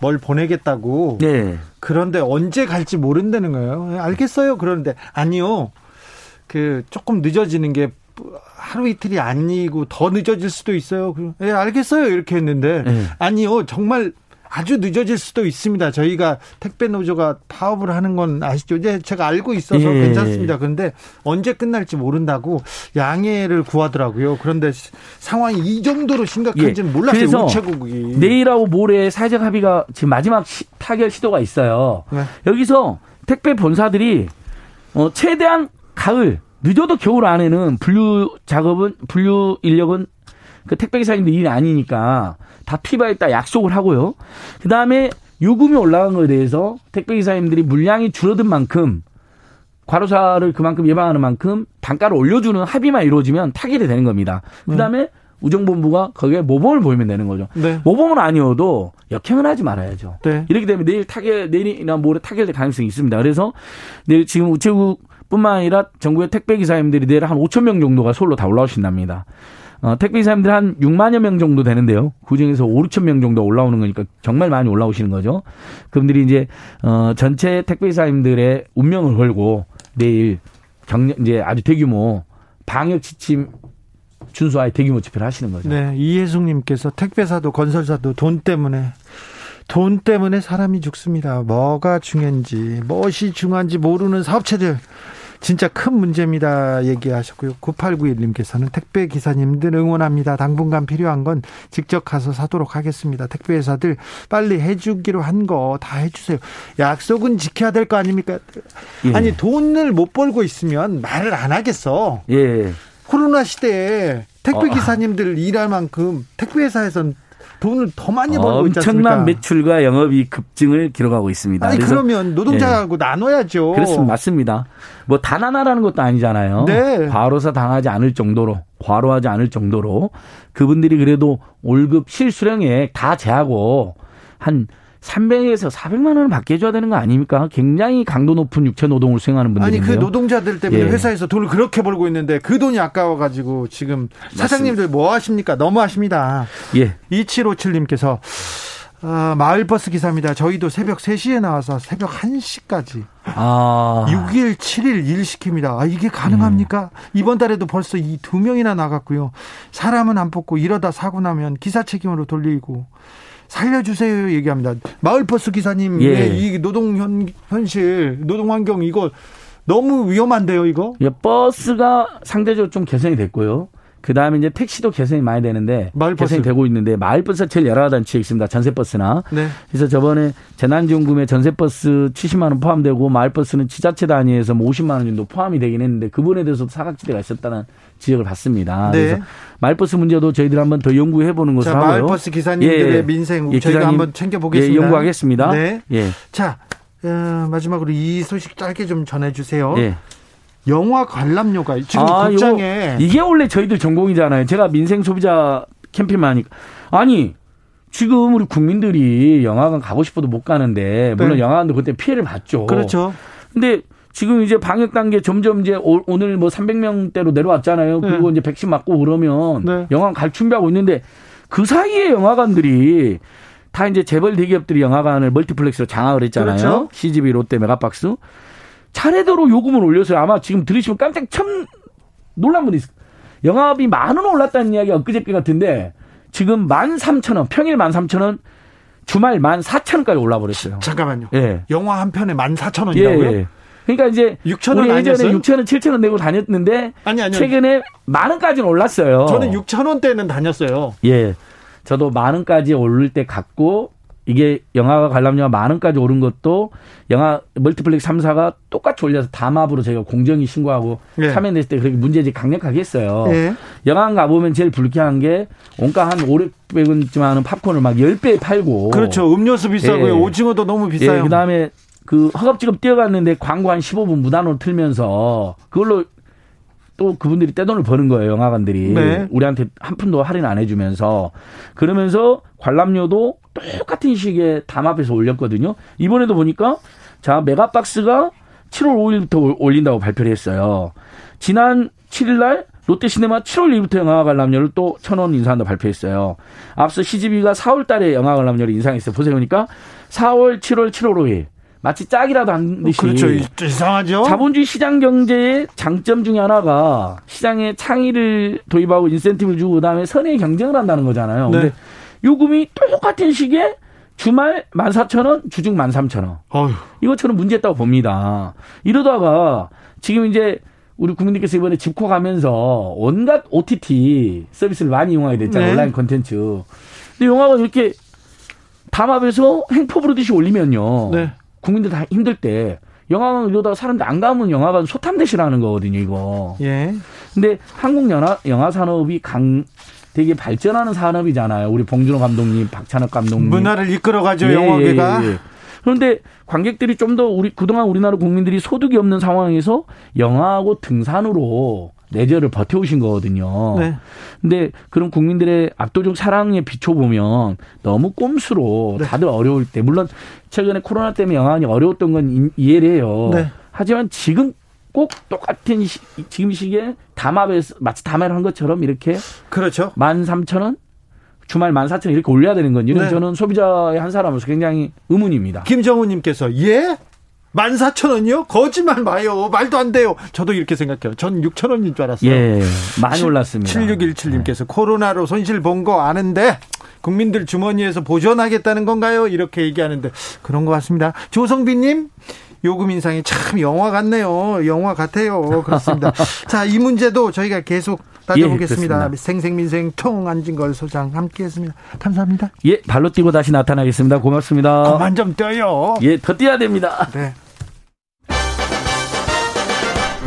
뭘 보내겠다고. 네. 그런데 언제 갈지 모른다는 거예요. 알겠어요. 그러는데 아니요. 그 조금 늦어지는 게 하루 이틀이 아니고 더 늦어질 수도 있어요. 예, 알겠어요. 이렇게 했는데 네. 아니요. 정말 아주 늦어질 수도 있습니다. 저희가 택배 노조가 파업을 하는 건 아시죠? 이제 제가 알고 있어서 예. 괜찮습니다. 그런데 언제 끝날지 모른다고 양해를 구하더라고요. 그런데 상황이 이 정도로 심각한지는 예. 몰랐어요. 그래서 우체국이. 내일하고 모레 사회적 합의가 지금 마지막 시, 타결 시도가 있어요. 네. 여기서 택배 본사들이 어, 최대한 가을 늦어도 겨울 안에는 분류 작업은 분류 인력은 그 택배 기사님들 일이 아니니까 다 피바했다 약속을 하고요. 그 다음에 요금이 올라간 거에 대해서 택배 기사님들이 물량이 줄어든 만큼 과로사를 그만큼 예방하는 만큼 단가를 올려주는 합의만 이루어지면 타결이 되는 겁니다. 그 다음에 네. 우정본부가 거기에 모범을 보이면 되는 거죠. 네. 모범은 아니어도 역행을 하지 말아야죠. 네. 이렇게 되면 내일 타결, 내일이나 모레 타결될 가능성이 있습니다. 그래서 내일 지금 우체국 뿐만 아니라 전국의 택배 기사님들이 내일 한 5천 명 정도가 서울로 다 올라오신답니다. 어, 택배기사님들 한 6만여 명 정도 되는데요. 그 중에서 5, 6천 명 정도 올라오는 거니까 정말 많이 올라오시는 거죠. 그분들이 이제, 어, 전체 택배기사님들의 운명을 걸고 내일 경, 이제 아주 대규모 방역 지침 준수하에 대규모 집회를 하시는 거죠. 네. 이혜숙님께서 택배사도 건설사도 돈 때문에 돈 때문에 사람이 죽습니다. 뭐가 중요한지, 무엇이 중요한지 모르는 사업체들. 진짜 큰 문제입니다. 얘기하셨고요. 9891님께서는 택배 기사님들 응원합니다. 당분간 필요한 건 직접 가서 사도록 하겠습니다. 택배 회사들 빨리 해주기로 한 거 다 해주세요. 약속은 지켜야 될 거 아닙니까? 예. 아니 돈을 못 벌고 있으면 말을 안 하겠어. 예. 코로나 시대에 택배 어. 기사님들 어. 일할 만큼 택배 회사에선 돈을 더 많이 벌고 있지 않습니까? 엄청난 매출과 영업이 급증을 기록하고 있습니다. 아니 그러면 노동자하고 예. 나눠야죠. 그렇습니다. 맞습니다. 뭐 단 하나라는 것도 아니잖아요. 네. 과로사 당하지 않을 정도로 과로하지 않을 정도로 그분들이 그래도 월급 실수령액 다 제하고 한 300에서 400만 원을 받게 해줘야 되는 거 아닙니까? 굉장히 강도 높은 육체 노동을 수행하는 분들인데요. 아니 그 노동자들 때문에 예. 회사에서 돈을 그렇게 벌고 있는데 그 돈이 아까워가지고 지금 사장님들 뭐 하십니까? 너무 하십니다. 예. 2757님께서 아, 마을버스 기사입니다. 저희도 새벽 3시에 나와서 새벽 1시까지. 아. 6일, 7일 일 시킵니다. 아, 이게 가능합니까? 음. 이번 달에도 벌써 이 두 명이나 나갔고요. 사람은 안 뽑고 이러다 사고 나면 기사 책임으로 돌리고 살려주세요 얘기합니다. 마을버스 기사님의 예. 이 노동 현, 현실, 노동 환경 이거 너무 위험한데요, 이거? 예, 버스가 상대적으로 좀 개선이 됐고요. 그 다음에 이제 택시도 개선이 많이 되는데 마을버스. 개선이 되고 있는데 마을버스가 제일 열악하다는 지역이 있습니다. 전세버스나. 네. 그래서 저번에 재난지원금에 전세버스 70만 원 포함되고 마을버스는 지자체 단위에서 뭐 50만 원 정도 포함이 되긴 했는데 그분에 대해서도 사각지대가 있었다는 지적을 받습니다. 네. 그래서 마을버스 문제도 저희들이 한번 더 연구해 보는 것으로 하고요. 마을버스 기사님들의 예. 민생 예, 저희가 한번 챙겨 보겠습니다. 예, 연구하겠습니다. 네. 예. 자 어, 마지막으로 이 소식 짧게 좀 전해주세요. 예. 영화 관람료가 지금 아, 극장에 이거, 이게 원래 저희들 전공이잖아요. 제가 민생 소비자 캠페인 하니까 아니 지금 우리 국민들이 영화관 가고 싶어도 못 가는데 물론 네. 영화관도 그때 피해를 봤죠. 그렇죠. 근데 지금 이제 방역 단계 점점 이제 오- 오늘 뭐 300명대로 내려왔잖아요. 그리고 네. 이제 백신 맞고 그러면 네. 영화관 갈 준비하고 있는데 그 사이에 영화관들이 다 이제 재벌 대기업들이 영화관을 멀티플렉스로 장악을 했잖아요. 그렇죠. CGV, 롯데, 메가박스. 차례대로 요금을 올려서요. 아마 지금 들으시면 깜짝 참 놀란 분이 있어요. 영화비 만원 올랐다는 이야기가 엊그저께 같은데 지금 만 삼천 원, 평일 만 삼천 원, 주말 만 사천 원까지 올라버렸어요. 잠깐만요. 예. 영화 한 편에 14,000원이라고요? 예, 예. 그러니까 이제 6,000원 우리 예전에 아니었어요? 6천 원, 7천 원 내고 다녔는데 아니 아니요. 최근에 만 원까지는 올랐어요. 저는 6,000원대는 다녔어요. 예. 저도 만 원까지 오를 때 갔고 이게 영화가 관람료가 만 원까지 오른 것도 영화 멀티플렉스 3사가 똑같이 올려서 담합으로 저희가 공정위 신고하고 예. 참여했을 때 그렇게 문제지 강력하게 했어요. 예. 영화관 가보면 제일 불쾌한 게 원가 한 5, 600원쯤 하는 팝콘을 막 10배 팔고 그렇죠. 음료수 비싸고요. 예. 오징어도 너무 비싸요. 예, 그다음에 그 허겁지겁 뛰어갔는데 광고 한 15분 무단으로 틀면서 그걸로 또 그분들이 떼돈을 버는 거예요, 영화관들이. 네. 우리한테 한 푼도 할인 안 해주면서. 그러면서 관람료도 똑같은 시기에 담합해서 올렸거든요. 이번에도 보니까 자, 메가박스가 7월 5일부터 올린다고 발표를 했어요. 지난 7일 날 롯데시네마 7월 1일부터 영화 관람료를 또 천 원 인상한다 발표했어요. 앞서 CGV가 4월 달에 영화 관람료를 인상했어요. 보세요. 그러니까 4월, 7월, 7월 5일. 마치 짝이라도 한 듯이. 그렇죠. 이상하죠? 자본주의 시장 경제의 장점 중에 하나가 시장에 창의를 도입하고 인센티브를 주고 그다음에 선의 경쟁을 한다는 거잖아요. 네. 근데 요금이 똑같은 시기에 주말 14,000원, 주중 13,000원. 어휴. 이것처럼 문제였다고 봅니다. 이러다가 지금 이제 우리 국민들께서 이번에 집코 가면서 온갖 OTT 서비스를 많이 이용하게 됐잖아요. 네. 온라인 콘텐츠. 근데 영화가 이렇게 담합해서 행포 부르듯이 올리면요. 네. 국민들 다 힘들 때 영화관 이러다가 사람들 안 가면 영화관 소탐대시라는 거거든요, 이거. 예. 근데 한국 영화, 영화 산업이 강, 되게 발전하는 산업이잖아요. 우리 봉준호 감독님, 박찬욱 감독님. 문화를 이끌어가죠, 예, 영화계가. 예, 예. 그런데 관객들이 좀 더 우리 그동안 우리나라 국민들이 소득이 없는 상황에서 영화하고 등산으로 내절을 버텨오신 거거든요. 네. 근데 그런 국민들의 압도적 사랑에 비춰보면 너무 꼼수로 네. 다들 어려울 때 물론 최근에 코로나 때문에 영화관이 어려웠던 건 이- 이해를 해요. 네. 하지만 지금 꼭 똑같은 시, 지금 시기에 담합에서 마치 담합을 한 것처럼 이렇게 그렇죠. 만 삼천 원 주말 만 사천 원 이렇게 올려야 되는 건지 는 네. 저는 소비자의 한 사람으로서 굉장히 의문입니다. 김정우님께서 예? 14,000원이요? 거짓말 마요. 말도 안 돼요. 저도 이렇게 생각해요. 전 6,000원인 줄 알았어요. 예, 많이 올랐습니다. 7617님께서 코로나로 손실 본 거 아는데 국민들 주머니에서 보존하겠다는 건가요? 이렇게 얘기하는데 그런 것 같습니다. 조성빈님 요금 인상이 참 영화 같네요. 영화 같아요. 그렇습니다. 자, 이 문제도 저희가 계속 따져보겠습니다. 예. 생생민생 통 안진걸 소장 함께했습니다. 감사합니다. 예, 발로 뛰고 다시 나타나겠습니다. 고맙습니다. 그만 좀 떠요. 예, 더 뛰어야 됩니다. 네.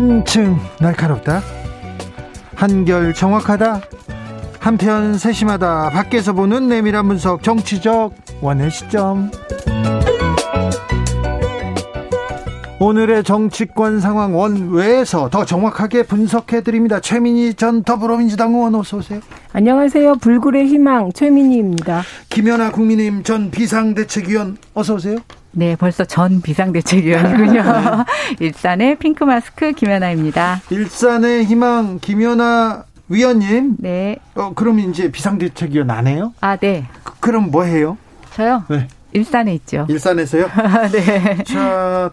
한층 날카롭다. 한결 정확하다. 한편 세심하다. 밖에서 보는 내밀한 분석 정치적 원의 시점. 오늘의 정치권 상황 원외에서 더 정확하게 분석해 드립니다. 최민희 전 더불어민주당 의원 어서 오세요. 안녕하세요. 불굴의 희망 최민희입니다. 김연아 국민의힘 전 비상대책위원 어서 오세요. 네, 벌써 전 비상대책위원이군요. 일산의 핑크 마스크 김연아입니다. 일산의 희망 김연아 위원님. 네. 어, 그럼 이제 비상대책위원 안 해요? 아, 네. 그, 럼뭐 해요? 저요? 네. 일산에 있죠. 일산에서요? 네. 자,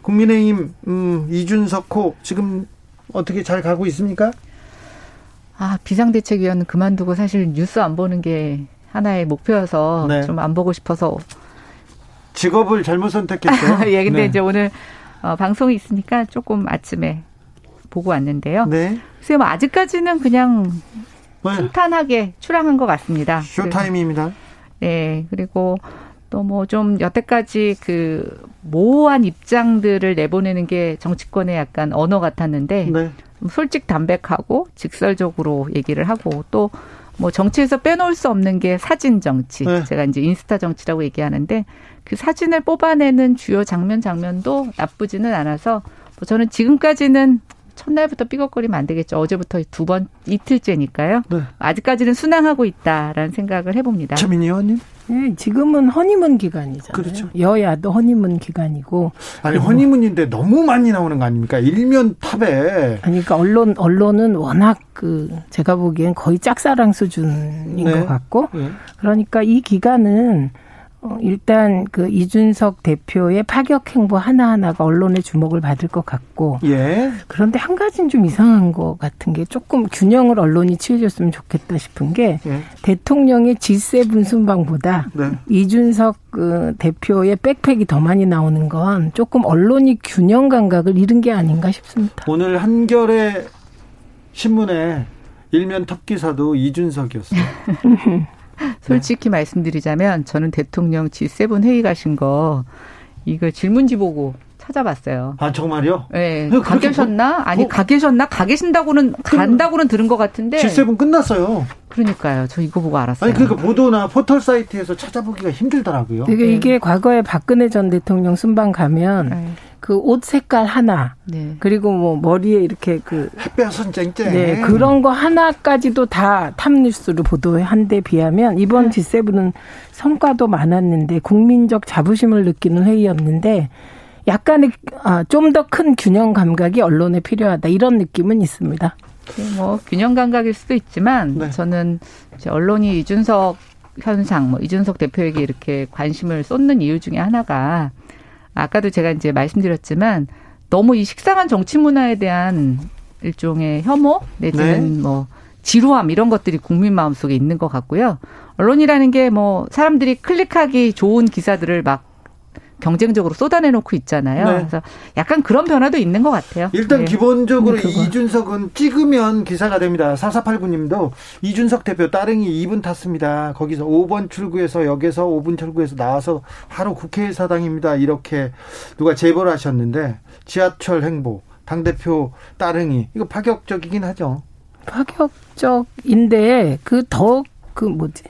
국민의힘, 음, 이준석 호 지금 어떻게 잘 가고 있습니까? 아, 비상대책위원은 그만두고 사실 뉴스 안 보는 게 하나의 목표여서 네. 좀안 보고 싶어서. 직업을 잘못 선택했어요. 예, 근데 네. 이제 오늘 어, 방송이 있으니까 조금 아침에 보고 왔는데요. 네. 글쎄요, 뭐 아직까지는 그냥 네. 순탄하게 출항한 것 같습니다. 쇼타임입니다. 네, 그리고 또 뭐 좀 여태까지 그 모호한 입장들을 내보내는 게 정치권의 약간 언어 같았는데 네. 솔직 담백하고 직설적으로 얘기를 하고 또 뭐 정치에서 빼놓을 수 없는 게 사진 정치. 네. 제가 이제 인스타 정치라고 얘기하는데 그 사진을 뽑아내는 주요 장면 장면도 나쁘지는 않아서 뭐 저는 지금까지는 첫날부터 삐걱거리면 안 되겠죠. 어제부터 두 번 이틀째니까요. 네. 아직까지는 순항하고 있다라는 생각을 해봅니다. 최민희 의원님? 네, 지금은 허니문 기간이잖아요. 그렇죠. 여야도 허니문 기간이고. 아니 허니문인데 너무 많이 나오는 거 아닙니까? 일면 탑에. 아니 그러니까 언론 언론은 워낙 그 제가 보기엔 거의 짝사랑 수준인 네. 것 같고. 네. 그러니까 이 기간은 어, 일단 그 이준석 대표의 파격 행보 하나하나가 언론의 주목을 받을 것 같고. 예. 그런데 한 가지는 좀 이상한 것 같은 게 조금 균형을 언론이 취해줬으면 좋겠다 싶은 게 예. 대통령의 G7 순방보다 네. 이준석 그 대표의 백팩이 더 많이 나오는 건 조금 언론이 균형 감각을 잃은 게 아닌가 싶습니다. 오늘 한겨레 신문에 일면 톱 기사도 이준석이었어요. 솔직히 네. 말씀드리자면 저는 대통령 G7 회의 가신 거 이거 질문지 보고 찾아봤어요. 아 정말요? 네. 가 계셨나? 아니 어? 가 계셨나? 가 계신다고는 간다고는 들은 것 같은데. G7 끝났어요. 그러니까요. 저 이거 보고 알았어요. 아니 그러니까 보도나 포털 사이트에서 찾아보기가 힘들더라고요. 되게 네. 이게 과거에 박근혜 전 대통령 순방 가면 네. 그옷 색깔 하나 네. 그리고 뭐 머리에 이렇게 그 햇볕은 쨍쨍 네 그런 거 하나까지도 다 탑뉴스로 보도한 데 비하면 이번 G7은 성과도 많았는데 국민적 자부심을 느끼는 회의였는데 약간의 아, 좀 더 큰 균형 감각이 언론에 필요하다 이런 느낌은 있습니다. 네, 뭐 균형 감각일 수도 있지만 네. 저는 언론이 이준석 현상, 뭐 이준석 대표에게 이렇게 관심을 쏟는 이유 중에 하나가 아까도 제가 이제 말씀드렸지만 너무 이 식상한 정치 문화에 대한 일종의 혐오 내지는 네. 뭐 지루함 이런 것들이 국민 마음속에 있는 것 같고요. 언론이라는 게 뭐 사람들이 클릭하기 좋은 기사들을 막 경쟁적으로 쏟아내놓고 있잖아요. 네. 그래서 약간 그런 변화도 있는 것 같아요. 일단 네. 기본적으로 그 이준석은 찍으면 기사가 됩니다. 4489님도 이준석 대표 따릉이 2분 탔습니다. 거기서 5번 출구에서 역에서 5분 출구에서 나와서 바로 국회의사당입니다. 이렇게 누가 제보를 하셨는데 지하철 행보 당대표 따릉이 이거 파격적이긴 하죠. 파격적인데 그 더그 그 뭐지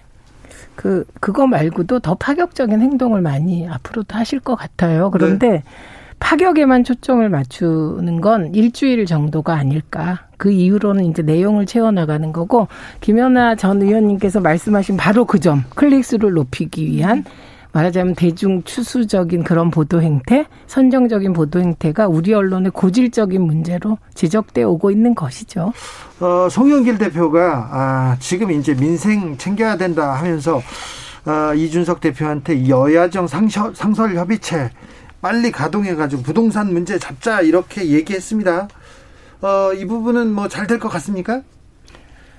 그 그거 말고도 더 파격적인 행동을 많이 앞으로도 하실 것 같아요. 그런데 네. 파격에만 초점을 맞추는 건 일주일 정도가 아닐까. 그 이후로는 이제 내용을 채워나가는 거고, 김연아 전 의원님께서 말씀하신 바로 그 점, 클릭수를 높이기 위한 말하자면 대중 추수적인 그런 보도 행태, 선정적인 보도 행태가 우리 언론의 고질적인 문제로 지적돼 오고 있는 것이죠. 어, 송영길 대표가 아, 지금 이제 민생 챙겨야 된다 하면서 아, 이준석 대표한테 여야정 상설, 상설 협의체 빨리 가동해가지고 부동산 문제 잡자 이렇게 얘기했습니다. 어, 이 부분은 뭐 잘 될 것 같습니까?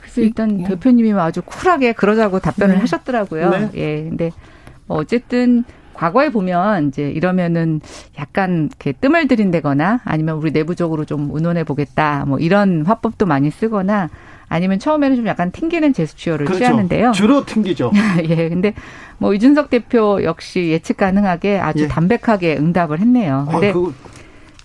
그래서 일단 예. 대표님이 아주 쿨하게 그러자고 답변을 네. 하셨더라고요. 네. 예, 근데 뭐 어쨌든 과거에 보면 이제 이러면은 약간 이렇게 뜸을 들인다거나 아니면 우리 내부적으로 좀 의논해 보겠다 뭐 이런 화법도 많이 쓰거나 아니면 처음에는 좀 약간 튕기는 제스처를 그렇죠. 취하는데요. 주로 튕기죠. 예. 근데 뭐 이준석 대표 역시 예측 가능하게 아주 예. 담백하게 응답을 했네요. 아, 근데 아,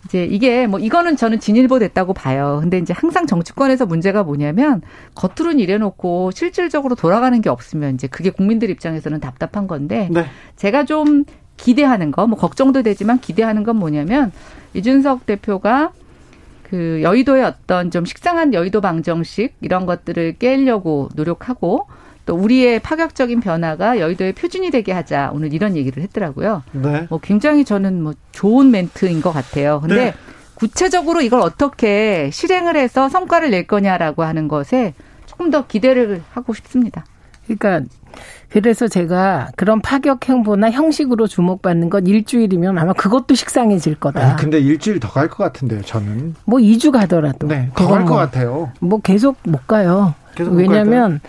이제 이게 뭐 이거는 저는 진일보 됐다고 봐요. 근데 이제 항상 정치권에서 문제가 뭐냐면 겉으로는 이래놓고 실질적으로 돌아가는 게 없으면 이제 그게 국민들 입장에서는 답답한 건데 네. 제가 좀 기대하는 거, 뭐 걱정도 되지만 기대하는 건 뭐냐면 이준석 대표가 그 여의도의 어떤 좀 식상한 여의도 방정식 이런 것들을 깨려고 노력하고 또 우리의 파격적인 변화가 여의도의 표준이 되게 하자 오늘 이런 얘기를 했더라고요. 네. 뭐 굉장히 저는 뭐 좋은 멘트인 것 같아요. 근데 네. 구체적으로 이걸 어떻게 실행을 해서 성과를 낼 거냐라고 하는 것에 조금 더 기대를 하고 싶습니다. 그러니까 그래서 제가 그런 파격 행보나 형식으로 주목받는 건 일주일이면 아마 그것도 식상해질 거다. 아, 근데 일주일 더 갈 것 같은데요, 저는. 뭐 2주 가더라도. 네, 더 갈것 뭐, 같아요. 뭐 계속 못 가요. 계속 왜냐면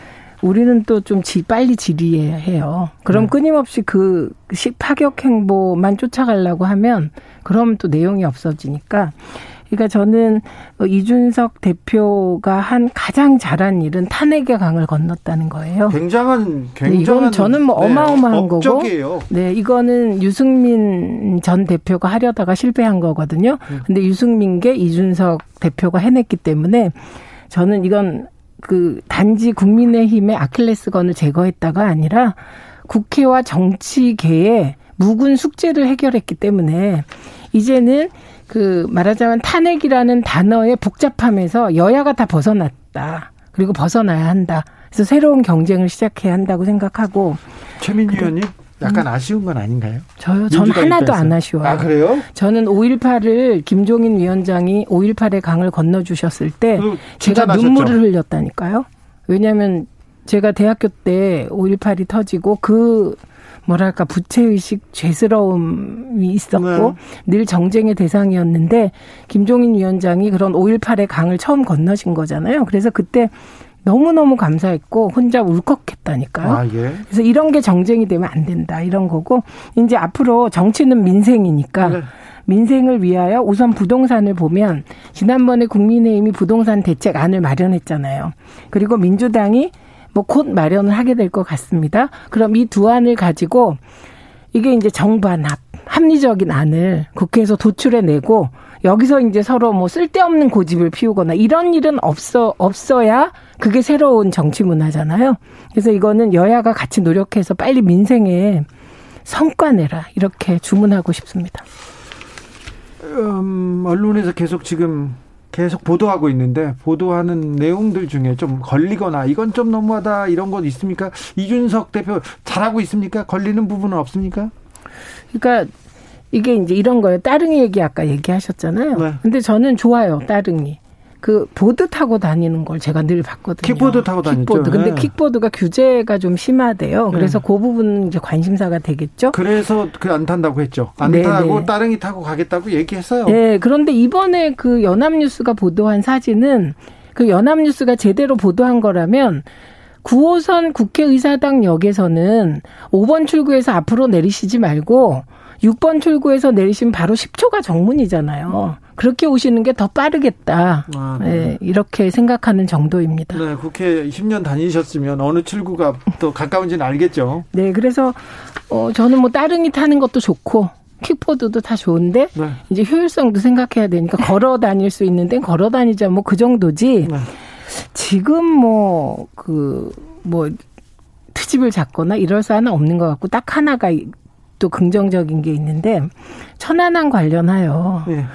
우리는 또 좀 빨리 질의해야 해요. 그럼 네. 끊임없이 그 파격 행보만 쫓아가려고 하면 그럼 또 내용이 없어지니까 그러니까 저는 이준석 대표가 한 가장 잘한 일은 탄핵의 강을 건넜다는 거예요. 굉장한 굉장한 이건 저는 뭐 네, 어마어마한 네, 거고. 네, 이거는 유승민 전 대표가 하려다가 실패한 거거든요. 음. 근데 유승민계 이준석 대표가 해냈기 때문에 저는 이건 그 단지 국민의힘의 아킬레스건을 제거했다가 아니라 국회와 정치계의 묵은 숙제를 해결했기 때문에 이제는 그 말하자면 탄핵이라는 단어의 복잡함에서 여야가 다 벗어났다. 그리고 벗어나야 한다. 그래서 새로운 경쟁을 시작해야 한다고 생각하고 최민희 의원님 약간 음. 아쉬운 건 아닌가요? 저요? 전 하나도 안 아쉬워요. 아, 그래요? 저는 5.18을 김종인 위원장이 5.18의 강을 건너주셨을 때 제가 눈물을 흘렸다니까요. 왜냐하면 제가 대학교 때 5.18이 터지고 그 뭐랄까 부채의식 죄스러움이 있었고 네. 늘 정쟁의 대상이었는데 김종인 위원장이 그런 5.18의 강을 처음 건너신 거잖아요. 그래서 그때 너무너무 감사했고 혼자 울컥했다니까요. 아, 예. 그래서 이런 게 정쟁이 되면 안 된다 이런 거고 이제 앞으로 정치는 민생이니까 네. 민생을 위하여 우선 부동산을 보면 지난번에 국민의힘이 부동산 대책안을 마련했잖아요. 그리고 민주당이 뭐 곧 마련을 하게 될 것 같습니다. 그럼 이 두 안을 가지고 이게 이제 정반합, 합리적인 안을 국회에서 도출해내고 여기서 이제 서로 뭐 쓸데없는 고집을 피우거나 이런 일은 없어 없어야 그게 새로운 정치 문화잖아요. 그래서 이거는 여야가 같이 노력해서 빨리 민생에 성과 내라 이렇게 주문하고 싶습니다. 음, 언론에서 계속 지금 계속 보도하고 있는데 보도하는 내용들 중에 좀 걸리거나 이건 좀 너무하다 이런 것 있습니까? 이준석 대표 잘하고 있습니까? 걸리는 부분은 없습니까? 그러니까 이게 이제 이런 거예요. 따릉이 얘기 아까 얘기하셨잖아요. 네. 근데 저는 좋아요. 따릉이. 그 보드 타고 다니는 걸 제가 늘 봤거든요. 킥보드 타고 다녔죠. 킥보드. 근데 네. 킥보드가 규제가 좀 심하대요. 네. 그래서 네. 그 부분은 이제 관심사가 되겠죠. 그래서 그 안 탄다고 했죠. 안 네, 타고 네. 따릉이 타고 가겠다고 얘기했어요. 네. 그런데 이번에 그 연합뉴스가 보도한 사진은 그 연합뉴스가 제대로 보도한 거라면 9호선 국회의사당 역에서는 5번 출구에서 앞으로 내리시지 말고 6번 출구에서 내리시면 바로 10초가 정문이잖아요. 그렇게 오시는 게 더 빠르겠다. 아, 네. 네, 이렇게 생각하는 정도입니다. 네, 국회 10년 다니셨으면 어느 출구가 더 가까운지는 알겠죠. 네, 그래서 어, 저는 뭐 따릉이 타는 것도 좋고 킥보드도 다 좋은데 네. 이제 효율성도 생각해야 되니까 걸어 다닐 수 있는데 걸어 다니자 뭐 그 정도지. 네. 지금 뭐 그뭐 뭐 트집을 잡거나 이럴 사안은 없는 것 같고 딱 하나가 또 긍정적인 게 있는데 천안함 관련하여 네.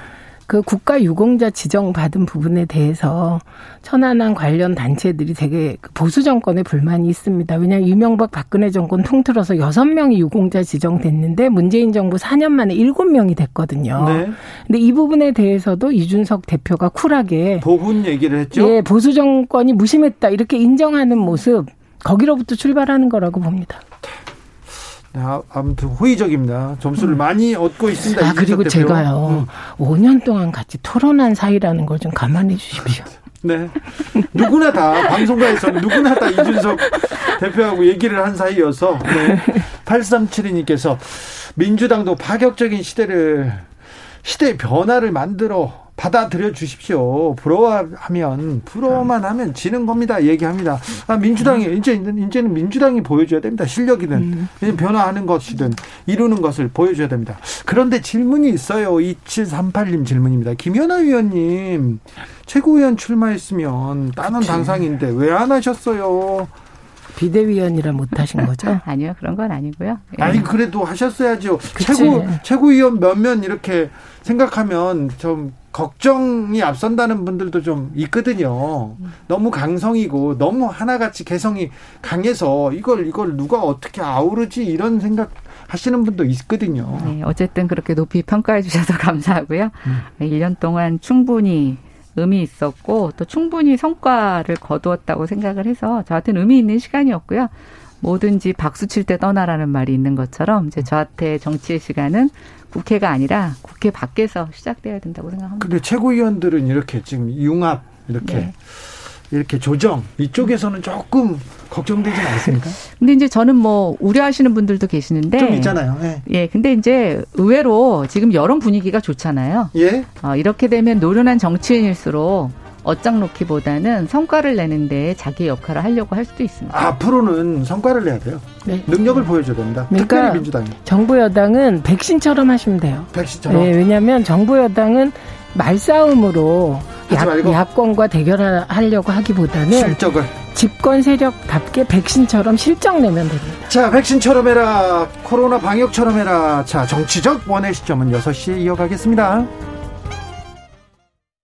그 국가 유공자 지정 받은 부분에 대해서 천안함 관련 단체들이 되게 그 보수 정권에 불만이 있습니다. 왜냐하면 이명박 박근혜 정권 통틀어서 여섯 명이 유공자 지정됐는데 문재인 정부 4년 만에 일곱 명이 됐거든요. 네. 근데 이 부분에 대해서도 이준석 대표가 쿨하게 보훈 얘기를 했죠. 예, 보수 정권이 무심했다 이렇게 인정하는 모습 거기로부터 출발하는 거라고 봅니다. 아, 아무튼 호의적입니다. 점수를 음. 많이 얻고 있습니다. 아, 그리고. 제가요, 음. 5년 동안 같이 토론한 사이라는 걸좀 가만히 주십시오. 네. 누구나 다, 방송가에서 누구나 다 이준석 대표하고 얘기를 한 사이여서, 네. 8372님께서 민주당도 파격적인 시대를, 시대의 변화를 만들어 받아들여 주십시오. 부러워하면 부러워만 하면 지는 겁니다. 얘기합니다. 아, 민주당이 이제 이제는 민주당이 보여줘야 됩니다. 실력이든 음. 변화하는 것이든 이루는 것을 보여줘야 됩니다. 그런데 질문이 있어요. 2738님 질문입니다. 김연아 위원님 최고위원 출마했으면 따는 당상인데 왜 안 하셨어요? 비대위원이라 못하신 거죠? 아니요, 그런 건 아니고요. 예. 아니 그래도 하셨어야죠. 그치. 최고 최고위원 몇몇 이렇게 생각하면 좀 걱정이 앞선다는 분들도 좀 있거든요. 너무 강성이고 너무 하나같이 개성이 강해서 이걸 이걸 누가 어떻게 아우르지 이런 생각 하시는 분도 있거든요. 네, 어쨌든 그렇게 높이 평가해 주셔서 감사하고요. 음. 1년 동안 충분히 의미 있었고 또 충분히 성과를 거두었다고 생각을 해서 저한테는 의미 있는 시간이었고요. 뭐든지 박수 칠 때 떠나라는 말이 있는 것처럼 이제 저한테 정치의 시간은 국회가 아니라 국회 밖에서 시작돼야 된다고 생각합니다. 근데 최고위원들은 이렇게 지금 융합 이렇게 네. 이렇게 조정 이쪽에서는 조금 걱정되지 않습니까? 근데 이제 저는 뭐 우려하시는 분들도 계시는데 좀 있잖아요. 예. 예. 근데 이제 의외로 지금 여론 분위기가 좋잖아요. 예. 어, 이렇게 되면 노련한 정치인일수록 어짱 놓기보다는 성과를 내는데 자기 역할을 하려고 할 수도 있습니다. 앞으로는 성과를 내야 돼요. 네. 능력을 보여줘야 됩니다. 그러니까 특별히 민주당이. 정부 여당은 백신처럼 하시면 돼요. 백신처럼. 네, 왜냐하면 정부 여당은 말싸움으로 야, 야권과 대결하려고 하기보다는 실적을 집권 세력답게 백신처럼 실적 내면 됩니다. 자, 백신처럼 해라. 코로나 방역처럼 해라. 자, 정치적 원의 시점은 6시에 이어가겠습니다.